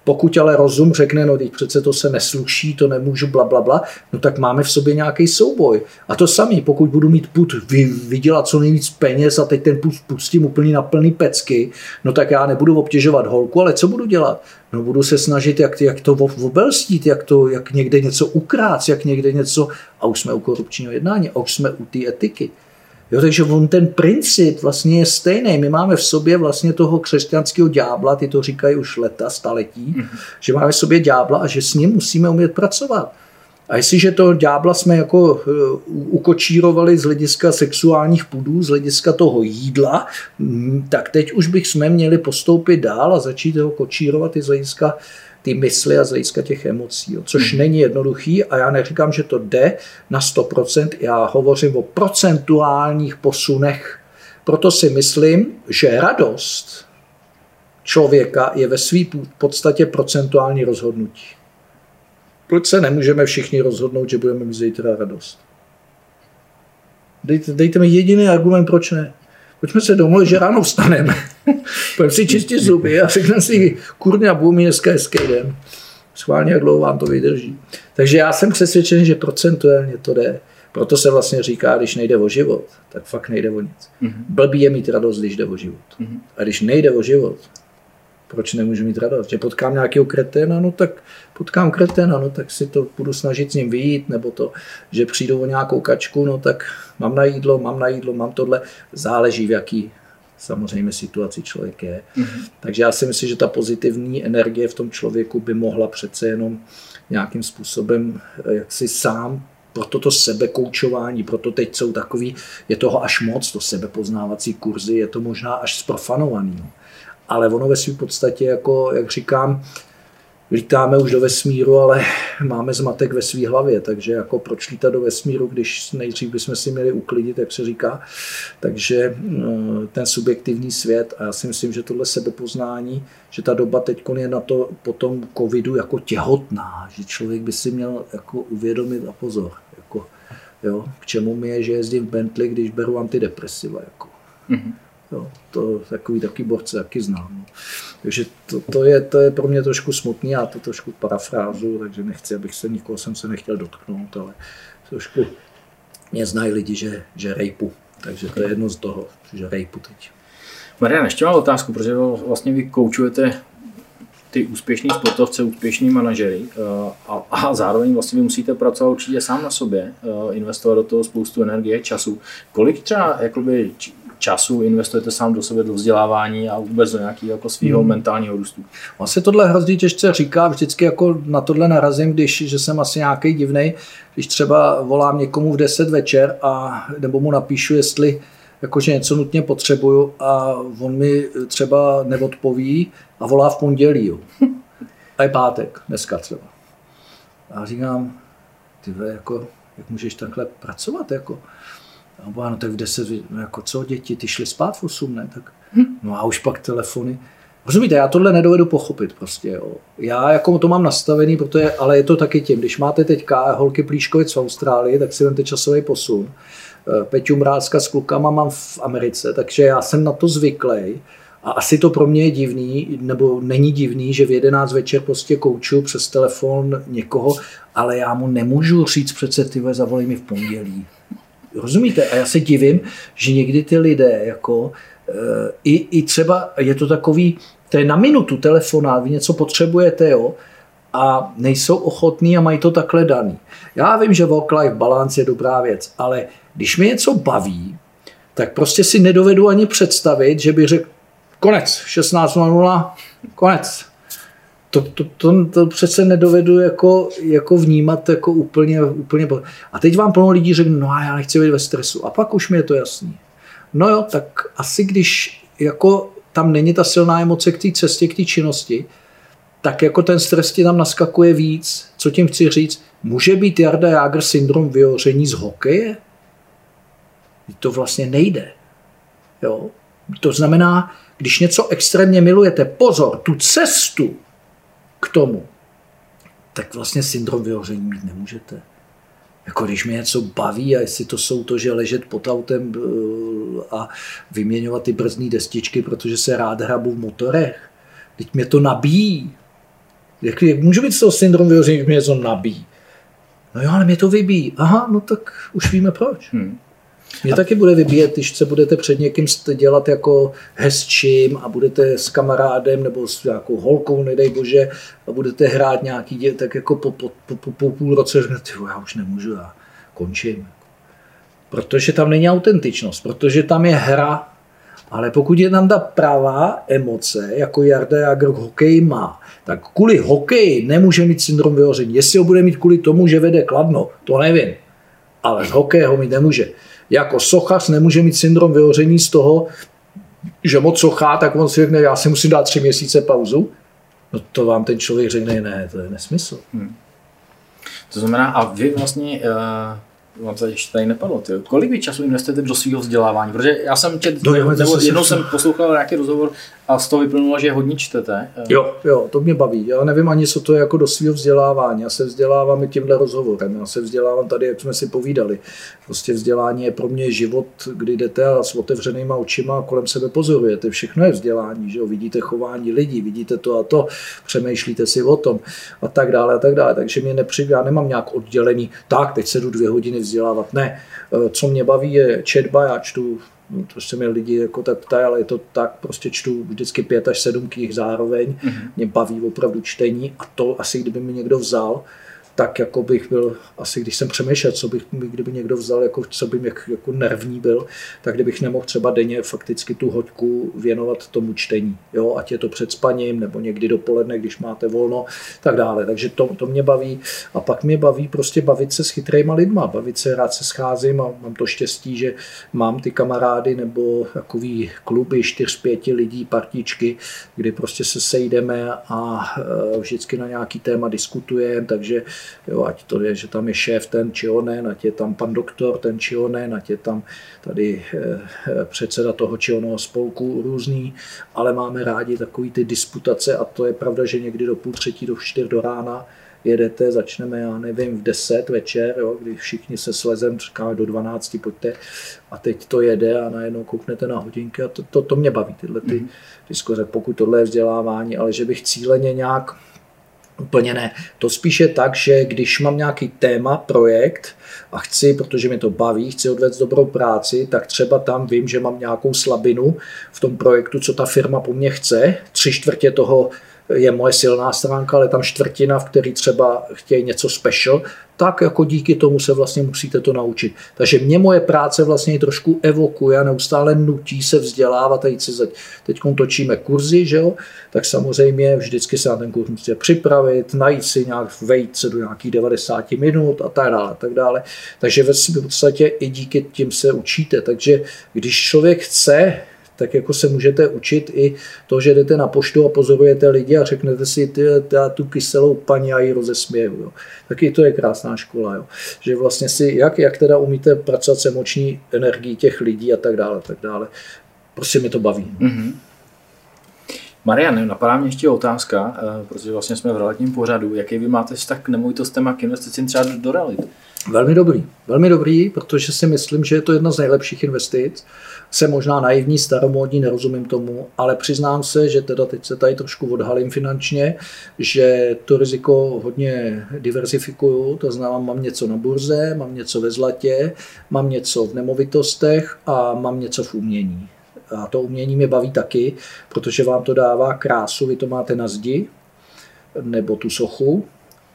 Speaker 3: Pokud ale rozum řekne, no teď přece to se nesluší, to nemůžu, bla, bla, bla, no tak máme v sobě nějaký souboj. A to samý, pokud budu mít put vy, vydělat co nejvíc peněz a teď ten put pustím úplně na plný pecky, no tak já nebudu obtěžovat holku, ale co budu dělat? No budu se snažit, jak, jak to obelstít, jak, to, jak někde něco ukrát, jak někde něco, a už jsme u korupčního jednání, a už jsme u té etiky. Jo, takže on ten princip vlastně je stejný. My máme v sobě vlastně toho křesťanského ďábla, ty to říkají už leta, staletí, mm-hmm. že máme v sobě ďábla a že s ním musíme umět pracovat. A jestliže to ďábla jsme jako eh, ukočírovali z hlediska sexuálních půdů, z hlediska toho jídla, mm, tak teď už bychom měli postoupit dál a začít ho kočírovat i z hlediska ty mysli a z hlediska těch emocí, jo, což hmm. není jednoduchý a já neříkám, že to jde na 100%, já hovořím o procentuálních posunech. Proto si myslím, že radost člověka je ve své podstatě procentuální rozhodnutí. Proč se nemůžeme všichni rozhodnout, že budeme mít zítra radost? Dejte, dejte mi jediný argument, proč ne. Pojďme se domluvit, že ráno vstaneme. [LAUGHS] Pojďme si čistit zuby a řekneme si, kurňa, budu mít dneska hezký den. Schválně, jak dlouho vám to vydrží. Takže já jsem přesvědčen, že procentuálně to jde. Proto se vlastně říká, když nejde o život, tak fakt nejde o nic. Mm-hmm. Blbý je mít radost, když jde o život. Mm-hmm. A když nejde o život, proč nemůžu mít radost? Že potkám nějakého kreténa, no tak potkám kreténa, no tak si to budu snažit s ním vyjít, nebo to, že přijdu o nějakou kačku, no tak mám na jídlo, mám na jídlo, mám tohle, záleží v jaký samozřejmě situaci člověk je. Mm-hmm. Takže já si myslím, že ta pozitivní energie v tom člověku by mohla přece jenom nějakým způsobem eh, jak si sám proto to sebekoučování, proto teď jsou takový, je toho až moc, to sebepoznávací kurzy, je to možná až sprofanovaný. No ale ono ve své podstatě, jako, jak říkám, lítáme už do vesmíru, ale máme zmatek ve své hlavě, takže jako proč lítat do vesmíru, když nejdřív bychom si měli uklidit, jak se říká. Takže eh, ten subjektivní svět a já si myslím, že tohle sebepoznání, že ta doba teď je na to po tom covidu jako těhotná, že člověk by si měl jako uvědomit a pozor, jako, jo, k čemu mi je, že jezdím v Bentley, když beru antidepresiva. Jako. Mm-hmm. Jo, to takový taky borce taky znám. No. Takže to, to, je, to je pro mě trošku smutný, já to trošku parafrázu, takže nechci, abych se nikoho jsem se nechtěl dotknout, ale trošku mě znají lidi, že, že rejpu. Takže to je jedno z toho, že rejpu teď.
Speaker 2: Marian, ještě mám otázku, protože vlastně vy koučujete ty úspěšní sportovce, úspěšní manažery a, a zároveň vlastně vy musíte pracovat určitě sám na sobě, investovat do toho spoustu energie, času. Kolik třeba jakoby, času investujete sám do sebe, do vzdělávání a vůbec do nějakého jako svého hmm. mentálního růstu?
Speaker 3: Vlastně tohle hrozně těžce říká, vždycky jako na tohle narazím, když že jsem asi nějaký divný, když třeba volám někomu v 10 večer a nebo mu napíšu, jestli jakože něco nutně potřebuju a on mi třeba neodpoví a volá v pondělí. Jo. [LAUGHS] A je pátek, dneska třeba. A říkám, ty jako, jak můžeš takhle pracovat? Jako? No tak v 10, no jako co děti, ty šly spát v 8, ne? Tak, no a už pak telefony. Rozumíte, já tohle nedovedu pochopit prostě. Jo. Já jako to mám nastavený, protože, ale je to taky tím, když máte teďka holky Plíškovic v Austrálii, tak si vemte časový posun. Eh, Peťu Mrázka s klukama mám v Americe, takže já jsem na to zvyklý. A asi to pro mě je divný, nebo není divný, že v 11 večer prostě kouču přes telefon někoho, ale já mu nemůžu říct přece, ty zavolej mi v pondělí. Rozumíte? A já se divím, že někdy ty lidé, jako, eh, i, i třeba je to takový, to je na minutu telefonát, vy něco potřebujete, jo, a nejsou ochotní a mají to takhle daný. Já vím, že work-life balance je dobrá věc, ale když mě něco baví, tak prostě si nedovedu ani představit, že by řekl konec, 16.00, konec. To, to, to, to přece nedovedu jako, jako vnímat jako úplně, úplně. A teď vám plno lidí řekne, no a já nechci být ve stresu. A pak už mi je to jasný. No jo, tak asi když jako tam není ta silná emoce k té cestě, k té činnosti, tak jako ten stres ti tam naskakuje víc. Co tím chci říct? Může být Jarda Jager syndrom vyhoření z hokeje? To vlastně nejde. Jo? To znamená, když něco extrémně milujete, pozor, tu cestu k tomu, tak vlastně syndrom vyhoření mít nemůžete. Jako když mě něco baví a jestli to jsou to, že ležet pod autem eh, a vyměňovat ty brzdní destičky, protože se rád hrabu v motorech. Teď mě to nabíjí. Jak, jak může být z toho syndrom vyhoření, když mě něco nabíjí? No jo, ale mě to vybíjí. Aha, no tak už víme proč. Hmm. Mě a... taky bude vybíjet, když se budete před někým dělat jako hezčím a budete s kamarádem nebo s nějakou holkou, nedej bože, a budete hrát nějaký dě, tak jako po, po, po, po, půl roce řeknete, já už nemůžu, já končím. Protože tam není autentičnost, protože tam je hra, ale pokud je tam ta pravá emoce, jako Jarda Jager hokej má, tak kvůli hokeji nemůže mít syndrom vyhoření. Jestli ho bude mít kvůli tomu, že vede kladno, to nevím. Ale z hokeje ho mít nemůže jako sochař nemůže mít syndrom vyhoření z toho, že moc sochá, tak on si řekne, já si musím dát tři měsíce pauzu. No to vám ten člověk řekne, ne, to je nesmysl. Hmm.
Speaker 2: To znamená, a vy vlastně uh vám to ještě tady nepadlo. Ty. Kolik vy času investujete do svého vzdělávání? Protože já jsem čet, no, nebo, nebo jednou jsem poslouchal nějaký rozhovor a z toho vyplnulo, že hodně čtete.
Speaker 3: Jo, jo, to mě baví. Já nevím ani, co to je jako do svého vzdělávání. Já se vzdělávám i tímhle rozhovorem. Já se vzdělávám tady, jak jsme si povídali. Prostě vzdělání je pro mě život, kdy jdete a s otevřenýma očima a kolem sebe pozorujete. Všechno je vzdělání. Že jo? Vidíte chování lidí, vidíte to a to, přemýšlíte si o tom a tak dále a tak dále. Takže mě nepři... já nemám nějak oddělený, tak, teď se jdu dvě hodiny vzdělávat. Ne, eh, co mě baví je četba, já čtu to se mě lidi jako tak ptají, ale je to tak, prostě čtu vždycky pět až sedm knih zároveň, mm-hmm. mě baví opravdu čtení a to asi kdyby mi někdo vzal, tak jako bych byl, asi když jsem přemýšlel, co bych, kdyby někdo vzal, jako, co bych jak, jako nervní byl, tak kdybych nemohl třeba denně fakticky tu hoďku věnovat tomu čtení. Jo? Ať je to před spaním, nebo někdy dopoledne, když máte volno, tak dále. Takže to, to mě baví. A pak mě baví prostě bavit se s chytrýma lidma, bavit se, rád se scházím a mám to štěstí, že mám ty kamarády nebo takový kluby čtyř, pěti lidí, partičky, kdy prostě se sejdeme a e, vždycky na nějaký téma diskutujeme, takže Jo, ať to je, že tam je šéf ten či onen, ať je tam pan doktor ten či onen, ať je tam tady eh, předseda toho či onoho spolku různý, ale máme rádi takový ty disputace a to je pravda, že někdy do půl třetí, do čtyř do rána jedete, začneme, já nevím, v 10 večer, jo, kdy všichni se slezem, říkáme do 12, pojďte a teď to jede a najednou kouknete na hodinky a to, to, to mě baví, tyhle ty mm-hmm. diskuze, pokud tohle je vzdělávání, ale že bych cíleně nějak Úplně ne. To spíše tak, že když mám nějaký téma, projekt a chci, protože mi to baví, chci odvést dobrou práci, tak třeba tam vím, že mám nějakou slabinu v tom projektu, co ta firma po mně chce. Tři čtvrtě toho je moje silná stránka, ale tam čtvrtina, v který třeba chtějí něco special, tak jako díky tomu se vlastně musíte to naučit. Takže mě moje práce vlastně trošku evokuje a neustále nutí se vzdělávat a jít si teď, teď točíme kurzy, že jo? tak samozřejmě vždycky se na ten kurz musíte připravit, najít si nějak, vejít se do nějakých 90 minut a tak dále. Tak dále. Takže ve podstatě i díky tím se učíte. Takže když člověk chce tak jako se můžete učit i to, že jdete na poštu a pozorujete lidi a řeknete si, ty, já tu kyselou paní a ji rozesměju. Jo. Taky to je krásná škola. Jo. Že vlastně si, jak, jak teda umíte pracovat s emoční energií těch lidí a tak dále, tak dále. Prostě mi to baví. Mm-hmm.
Speaker 2: Marian, napadá mě ještě otázka, eh, protože vlastně jsme v realitním pořadu. Jaký vy máte vztah k nemovitostem a k investicím třeba do realit?
Speaker 3: Velmi dobrý. Velmi dobrý, protože si myslím, že je to jedna z nejlepších investic. Jsem možná naivní, staromódní, nerozumím tomu, ale přiznám se, že teda teď se tady trošku odhalím finančně, že to riziko hodně diversifikuju, to znamená, mám něco na burze, mám něco ve zlatě, mám něco v nemovitostech a mám něco v umění. A to umění mě baví taky, protože vám to dává krásu, vy to máte na zdi, nebo tu sochu,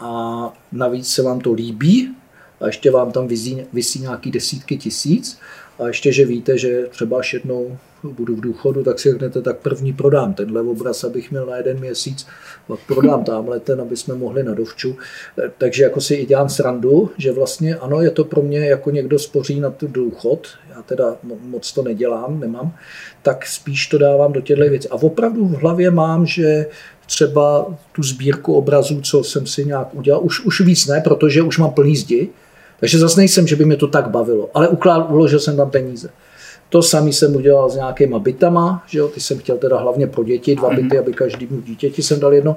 Speaker 3: a navíc se vám to líbí, a ještě vám tam vysí, vysí nějaký desítky tisíc a ještě, že víte, že třeba až jednou budu v důchodu, tak si řeknete, tak první prodám tenhle obraz, abych měl na jeden měsíc, pak prodám tamhle ten, aby jsme mohli na dovču. Takže jako si i dělám srandu, že vlastně ano, je to pro mě jako někdo spoří na ten důchod, já teda moc to nedělám, nemám, tak spíš to dávám do těchto věcí. A opravdu v hlavě mám, že třeba tu sbírku obrazů, co jsem si nějak udělal, už, už víc ne, protože už mám plný zdi, takže zase nejsem, že by mě to tak bavilo, ale uklad, uložil jsem tam peníze. To samý jsem udělal s nějakýma bytama, že jo, ty jsem chtěl teda hlavně pro děti, dva mhm. byty, aby každému dítěti jsem dal jedno.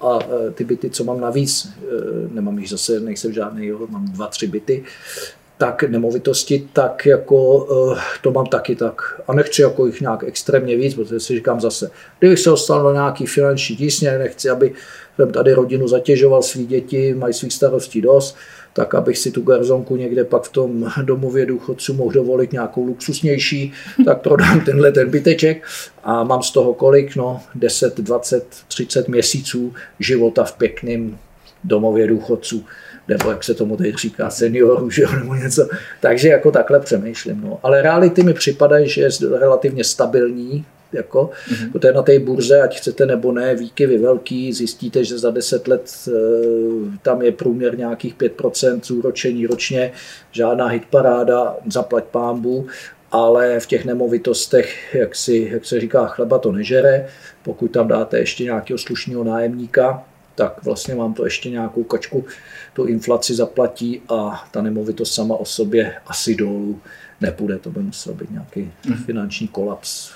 Speaker 3: A e, ty byty, co mám navíc, e, nemám jich zase, nejsem žádný, jo, mám dva, tři byty, tak nemovitosti, tak jako e, to mám taky tak. A nechci jako jich nějak extrémně víc, protože si říkám zase, kdybych se dostal do nějaký finanční tísně, nechci, aby jsem tady rodinu zatěžoval, svý děti mají svých starostí dost, tak abych si tu garzonku někde pak v tom domově důchodců mohl dovolit nějakou luxusnější, tak prodám tenhle ten byteček a mám z toho kolik, no 10, 20, 30 měsíců života v pěkném domově důchodců nebo jak se tomu teď říká, seniorů, že nebo něco. Takže jako takhle přemýšlím. No. Ale reality mi připadají, že je relativně stabilní, jako, mm-hmm. protože na té burze, ať chcete nebo ne, výkyvy velký, zjistíte, že za 10 let e, tam je průměr nějakých 5% zúročení ročně, žádná hitparáda, zaplať pámbu, ale v těch nemovitostech, jak, si, jak se říká, chleba to nežere, pokud tam dáte ještě nějakého slušného nájemníka, tak vlastně vám to ještě nějakou kačku tu inflaci zaplatí a ta nemovitost sama o sobě asi dolů nepůjde. To by musel být nějaký mhm. finanční kolaps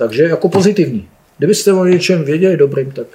Speaker 3: takže jako pozitivní. Kdybyste o něčem věděli dobrým, tak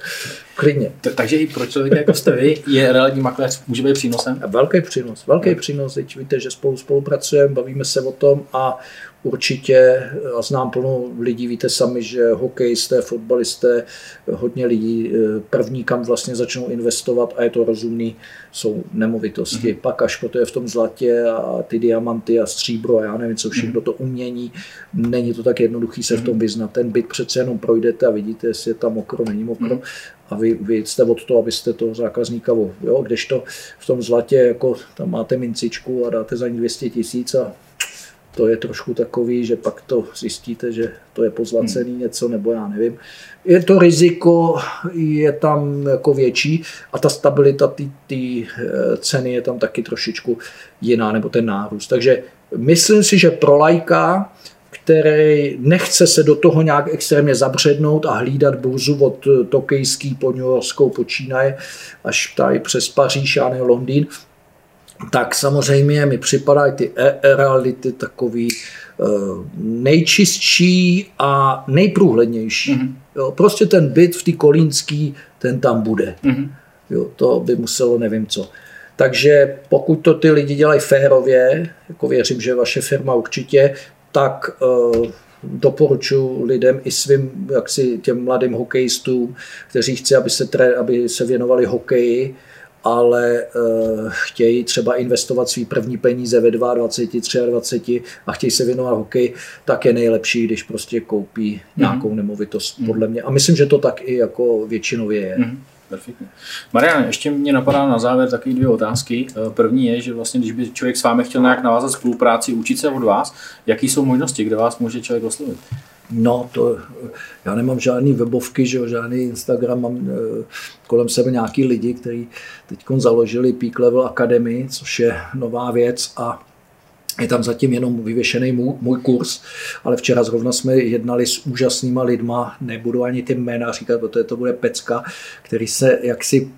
Speaker 3: klidně.
Speaker 2: Takže i pro člověka jako jste vy, je realitní makléř, může být přínosem?
Speaker 3: Velký přínos, velký přínos. Teď víte, že spolu spolupracujeme, bavíme se o tom a určitě, a znám plno lidí, víte sami, že hokejisté, fotbalisté, hodně lidí eh, první, kam vlastně začnou investovat a je to rozumný, jsou nemovitosti. Mm-hmm. Pak až to je v tom zlatě a ty diamanty a stříbro a já nevím, co všechno, mm-hmm. to umění, není to tak jednoduchý se mm-hmm. v tom mhm. vyznat. Ten byt přece jenom projdete a vidíte, jestli je tam mokro, není mokro. Mm-hmm a vy, vy jste od toho, abyste toho zákazníka, jo, kdežto v tom zlatě, jako tam máte mincičku a dáte za ní 200 tisíc a to je trošku takový, že pak to zjistíte, že to je pozlacený hmm. něco, nebo já nevím. Je to riziko, je tam jako větší a ta stabilita ty eh, ceny je tam taky trošičku jiná, nebo ten nárůst. Takže myslím si, že pro lajka, který nechce se do toho nějak extrémně zabřednout a hlídat burzu od tokijský po New Yorkskou počínaje až tady přes Paříž a ne Londýn, tak samozřejmě mi připadají ty e, e reality takový e, nejčistší a nejprůhlednější. Mm-hmm. Jo, prostě ten byt v té kolínský, ten tam bude. Mm-hmm. Jo, to by muselo nevím co. Takže pokud to ty lidi dělají férově, jako věřím, že vaše firma určitě, tak uh, doporučuji lidem i svým jaksi těm mladým hokejistům, kteří chci, aby se, tre, aby se věnovali hokeji, ale uh, chtějí třeba investovat svý první peníze ve 22, 23 a chtějí se věnovat hokej, tak je nejlepší, když prostě koupí nějakou mm. nemovitost, mm. podle mě. A myslím, že to tak i jako většinově je. Mm.
Speaker 2: Perfektně. Marian, ještě mě napadá na závěr takové dvě otázky. Eh, první je, že vlastně, když by člověk s vámi chtěl nějak navázat spolupráci, učit se od vás, jaký jsou možnosti, kde vás může člověk oslovit?
Speaker 3: No, to, já nemám žádný webovky, že jo, žádný Instagram, mám e, kolem sebe nějaký lidi, kteří teď založili Peak Level Academy, což je nová věc a je tam zatím jenom vyvěšený můj, můj kurz, ale včera zrovna jsme jednali s úžasnýma lidma, nebudu ani ty jména říkat, protože to bude pecka, který se jaksi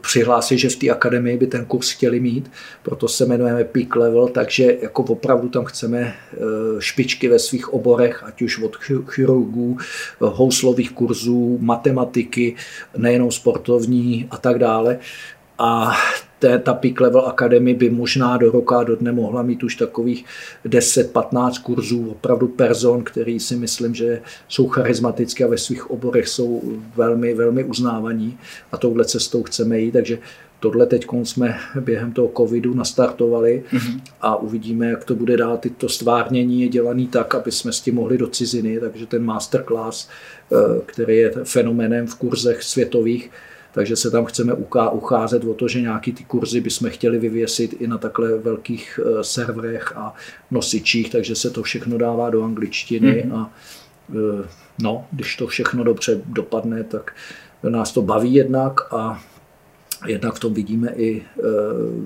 Speaker 3: přihlásí, že v té akademii by ten kurz chtěli mít, proto se jmenujeme Peak Level, takže jako opravdu tam chceme eh, špičky ve svých oborech, ať už od chirurgů, houslových kurzů, matematiky, nejenom sportovní a tak dále. A té, ta Peak Level Academy by možná do roka, do dne mohla mít už takových 10-15 kurzů, opravdu person, který si myslím, že jsou charismatické a ve svých oborech jsou velmi, velmi uznávaní a touhle cestou chceme jít, takže tohle teď jsme během toho covidu nastartovali mm-hmm. a uvidíme, jak to bude dál. Tyto stvárnění je dělaný tak, aby jsme s tím mohli do ciziny, takže ten masterclass, eh, který je fenoménem v kurzech světových, takže se tam chceme ucházet o to, že nějaký ty kurzy bychom chtěli vyvěsit i na takhle velkých eh, serverech a nosičích, takže se to všechno dává do angličtiny mm-hmm. a eh, no, když to všechno dobře dopadne, tak nás to baví jednak a jednak v tom vidíme i e,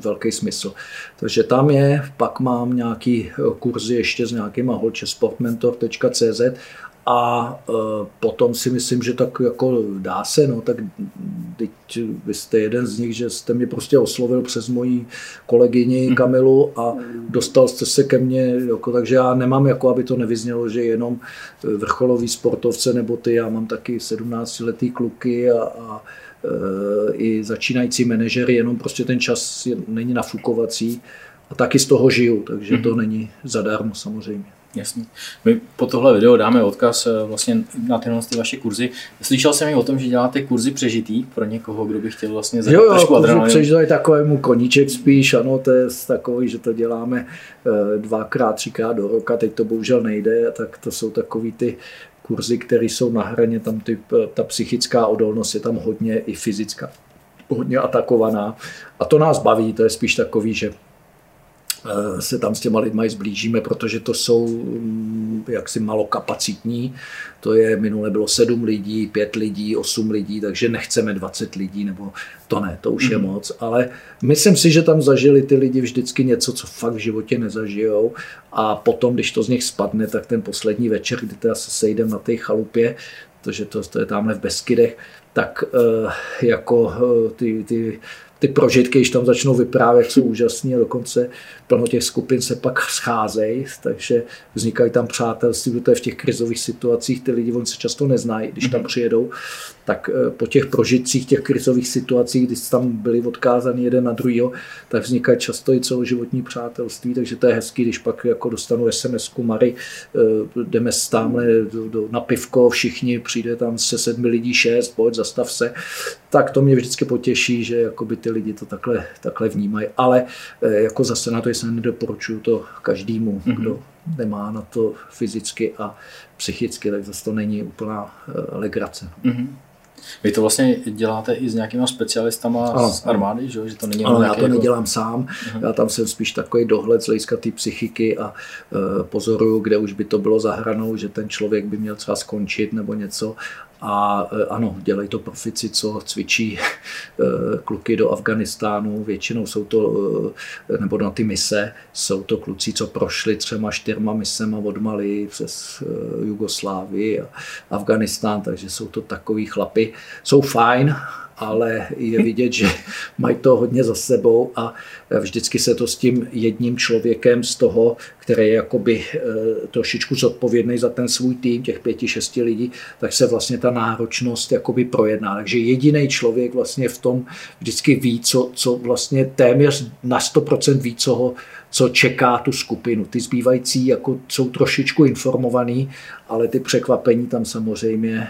Speaker 3: velký smysl. Takže tam je, pak mám nějaký kurzy ještě s nějakýma holčesportmentor.cz a e, potom si myslím, že tak jako dá se, no, tak teď vy jste jeden z nich, že jste mě prostě oslovil přes moji kolegyni mhm. Kamilu a dostal jste se ke mně, jako, takže já nemám, jako aby to nevyznělo, že jenom vrcholový sportovce nebo ty, já mám taky 17-letý kluky a, a e, i začínající manažery, jenom prostě ten čas je, není nafukovací a taky z toho žiju, takže to mhm. není zadarmo samozřejmě.
Speaker 2: Jasně. My po tohle video dáme odkaz eh, vlastně na tyhle ty vaše kurzy. Slyšel jsem i o tom, že děláte kurzy přežitý pro někoho, kdo by chtěl vlastně
Speaker 3: zažít jo, jo, trošku adrenalinu. přežitý takovému koníček spíš, ano, to je takový, že to děláme eh, dvakrát, třikrát do roka, teď to bohužel nejde, tak to jsou takový ty kurzy, které jsou na hraně, tam ty, ta psychická odolnost je tam hodně i fyzická, hodně atakovaná. A to nás baví, to je spíš takový, že Eh, se tam s těma lidmi zblížíme, protože to jsou mm, jaksi malokapacitní. To je, minule bylo sedm lidí, pět lidí, osm lidí, takže nechceme 20 lidí, nebo to ne, to už mm. je mhm. moc. Ale myslím si, že tam zažili ty lidi vždycky něco, co fakt v životě nezažijou. A potom, když to z nich spadne, tak ten poslední večer, kdy teda se sejdeme na té chalupě, protože to, to je tamhle v Beskydech, tak uh, jako uh, ty, ty ty prožitky, když tam začnou vyprávět, jsou úžasné a dokonce plno těch skupin se pak scházejí, takže vznikají tam přátelství, protože v těch krizových situacích ty lidi oni se často neznají, když tam mhm. přijedou, tak eh, po těch prožitcích těch krizových situacích, když tam byli odkázaní jeden na druhého, tak vznikají často i celoživotní přátelství, takže to je hezký, když pak jako dostanu SMS-ku Mary, eh, jdeme tamhle na pivko, všichni, přijde tam se sedmi lidí šest, pojď, zastav se, tak to mě vždycky potěší, že jakoby ty lidi to takhle, takhle vnímají, ale eh, jako zase na to jsem nedoporučuju to každému, mm-hmm. kdo nemá na to fyzicky a psychicky, tak zase to není úplná legrace. Mm-hmm.
Speaker 2: Vy to vlastně děláte i s nějakýma specialistama ano. z armády, že, že to není
Speaker 3: ano, já to jako... nedělám sám, uh-huh. já tam jsem spíš takový dohled z hlediska té psychiky a uh, pozoruju, kde už by to bylo za hranou, že ten člověk by měl třeba skončit nebo něco a e, ano, dělají to profici, co cvičí e, kluky do Afganistánu. Většinou jsou to, e, nebo na ty mise, jsou to kluci, co prošli třema, čtyřma misema od Mali přes Jugoslávii a Afganistán, takže jsou to takový chlapy. Jsou fajn, ale je vidět, že mají to hodně za sebou a vždycky se to s tím jedním člověkem z toho, který je jakoby eh, trošičku zodpovědný za ten svůj tým, těch pěti, šesti lidí, tak se vlastně ta náročnost jakoby projedná. Takže jediný člověk vlastně v tom vždycky ví, co, co vlastně téměř na 100% ví, co ho co čeká tu skupinu. Ty zbývající jako jsou trošičku informovaný, ale ty překvapení tam samozřejmě e,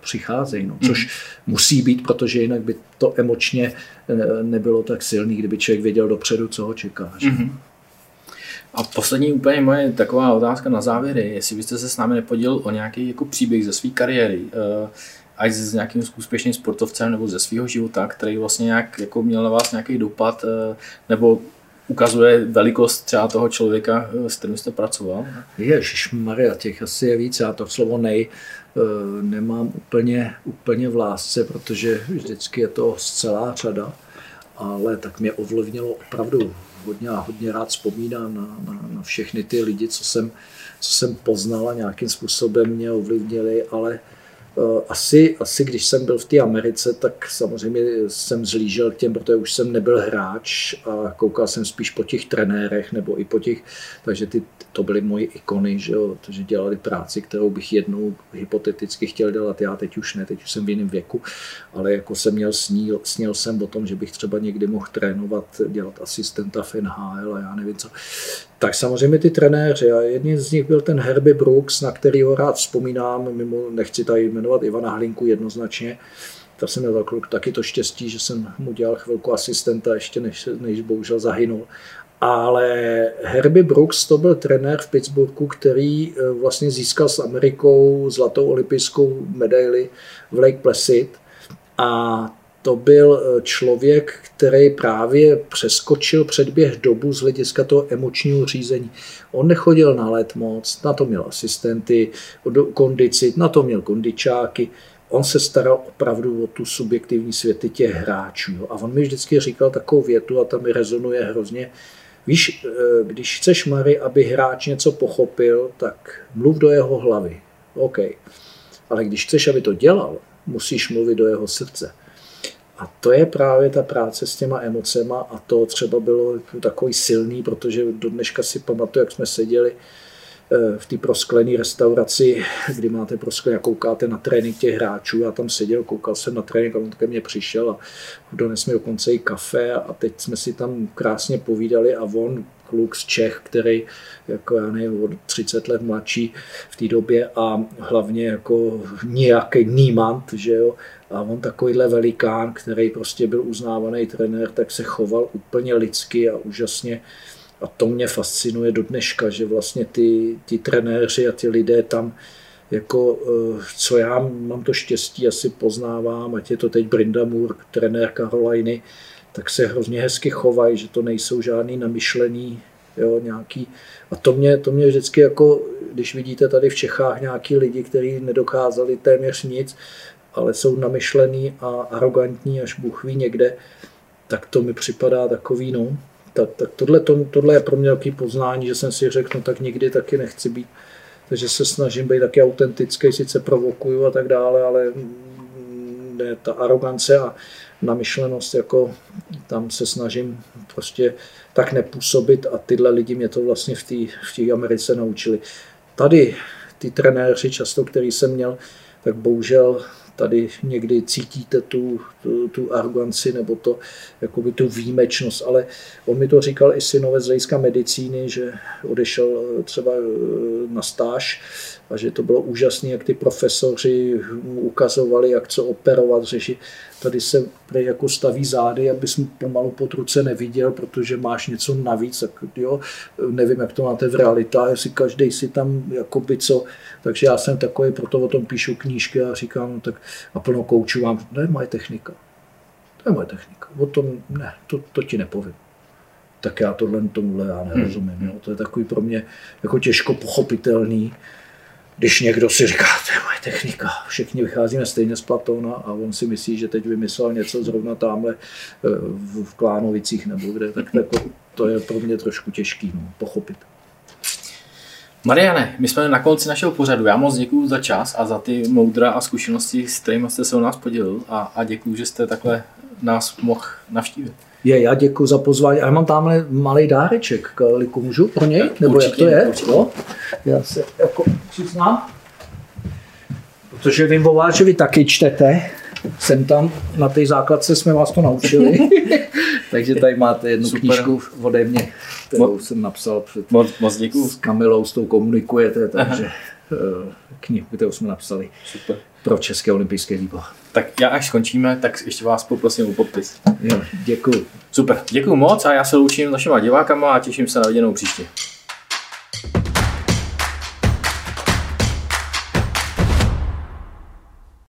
Speaker 3: přicházejí, no, což mm. musí být, protože jinak by to emočně e, nebylo tak silný, kdyby člověk věděl dopředu, co ho čeká. Že? Mm.
Speaker 2: A poslední úplně moje taková otázka na závěr je, jestli byste se s námi nepodělil o nějaký jako příběh ze své kariéry, uh, ať s nějakým úspěšným sportovcem nebo ze svého života, který vlastně nějak jako měl na vás nějaký dopad, nebo ukazuje velikost třeba toho člověka, eh, s kterým jste pracoval?
Speaker 3: Ježíš Maria, těch asi je víc. Já to slovo nej nemám úplně, úplně v lásce, protože vždycky je to celá řada, ale tak mě ovlivnilo opravdu hodně a hodně rád vzpomínám na, na, na všechny ty lidi, co jsem, co jsem poznal a nějakým způsobem mě ovlivnili, ale Eh, asi, asi když jsem byl v té Americe, tak samozřejmě jsem zlížel k těm, protože už jsem nebyl hráč a koukal jsem spíš po těch trenérech nebo i po těch, takže ty, to byly moje ikony, že jo, že dělali práci, kterou bych jednou hypoteticky chtěl dělat, já teď už ne, teď už jsem v jiném věku, ale jako jsem měl sníl, sněl jsem o tom, že bych třeba někdy mohl trénovat, dělat asistenta v NHL a já nevím co. Tak samozřejmě ty trenéři a jedním z nich byl ten Herbie Brooks, na kterýho rád vzpomínám, mimo, nechci tady Ivana Hlinku jednoznačně, to jsem měl taky to štěstí, že jsem mu dělal chvilku asistenta, ještě než, než bohužel zahynul. Ale Herbie Brooks to byl trenér v Pittsburghu, který eh, vlastně získal s Amerikou zlatou olympijskou medaili v Lake Placid. A to byl eh, člověk, který právě přeskočil předběh dobu z hlediska toho emočního řízení. On nechodil na let moc, na to měl asistenty, kondici, na to měl kondičáky. On se staral opravdu o tu subjektivní světy těch hráčů. A on mi vždycky říkal takovou větu a ta mi rezonuje hrozně. Víš, eh, když chceš, Mary, aby hráč něco pochopil, tak mluv do jeho hlavy. OK. Ale když chceš, aby to dělal, musíš mluvit do jeho srdce. A to je právě ta práce s těma emocema a to třeba bylo takový silný, protože do dneška si pamatuju, jak jsme seděli eh, v té prosklené restauraci, kdy máte prosklené a koukáte na trénink těch hráčů. Já tam seděl, koukal jsem na trénink a on ke mně přišel a donesl mi dokonce i kafe a teď jsme si tam krásně povídali a on kluk z Čech, který jako já nevím, od 30 let mladší v té době a hlavně jako nějaký nímant, že jo, a on takovýhle velikán, který prostě byl uznávaný trenér, tak se choval úplně lidsky a úžasně. A to mě fascinuje do dneška, že vlastně ty, ty trenéři a ty lidé tam, jako, eh, co já mám to štěstí, asi poznávám, ať je to teď Brinda Moore, trenér Karolajny, tak se hrozně hezky chovají, že to nejsou žádný namyšlený jo, nějaký. A to mě, to mě vždycky jako, když vidíte tady v Čechách nějaký lidi, kteří nedokázali téměř nic, ale jsou namyšlený a arrogantní, až Bůh ví někde, tak to mi připadá takový, no, tak, tak tohle, to, tohle je pro mě takový poznání, že jsem si řekl, no tak nikdy taky nechci být. Takže se snažím být taky autentický, sice provokuju a tak dále, ale ne, ta arogance a namyšlenost, jako tam se snažím prostě tak nepůsobit a tyhle lidi mě to vlastně v té v Americe naučili. Tady ty trenéři často, který jsem měl, tak bohužel tady někdy cítíte tu, tu, tu aroganci nebo to, jakoby tu výjimečnost, ale on mi to říkal i synovec z hlediska medicíny, že odešel třeba na stáž a že to bylo úžasné, jak ty profesoři mu ukazovali, jak co operovat, řešit. Tady se jako staví zády, abys mu pomalu pod ruce neviděl, protože máš něco navíc. Tak, jo, nevím, jak to máte v realita, jestli každý si tam jakoby co. Takže já jsem takový, proto o tom píšu knížky a říkám, no tak a plno koučů vám, to je moje technika. To je moje technika. O tom ne, to, to ti nepovím tak já tohle tomuhle já nerozumím. Jo. To je takový pro mě jako těžko pochopitelný když někdo si říká, to je moje technika, všichni vycházíme stejně z Platona a on si myslí, že teď vymyslel něco zrovna tamhle eh, v Klánovicích nebo kde, tak to, to je pro mě trošku těžký no, pochopit.
Speaker 2: Mariane, my jsme na konci našeho pořadu. Já moc děkuji za čas a za ty moudra a zkušenosti, s kterými jste se o nás podělil a, a děkuji, že jste takhle nás mohl navštívit.
Speaker 3: Je, já děkuji za pozvání. A já mám tamhle malý dáreček, Kaliku, můžu pro něj? Nebo určitě, jak to je? Určitě. Jo? Já se jako přiznám, protože vím o vás, že vy taky čtete, Sem tam na té základce jsme vás to naučili. [LAUGHS] Takže tady máte jednu
Speaker 2: Super.
Speaker 3: knížku ode mě, kterou jsem napsal před
Speaker 2: Moc, moc děkuju.
Speaker 3: s Kamilou, s tou komunikujete, takže eh, knihu, kterou jsme napsali
Speaker 2: Super.
Speaker 3: pro České olympijské výbor.
Speaker 2: Tak já až skončíme, tak ještě vás poprosím o podpis.
Speaker 3: Jo, děkuji.
Speaker 2: Super, děkuji moc a já se loučím s našimi divákama a těším se na viděnou příště.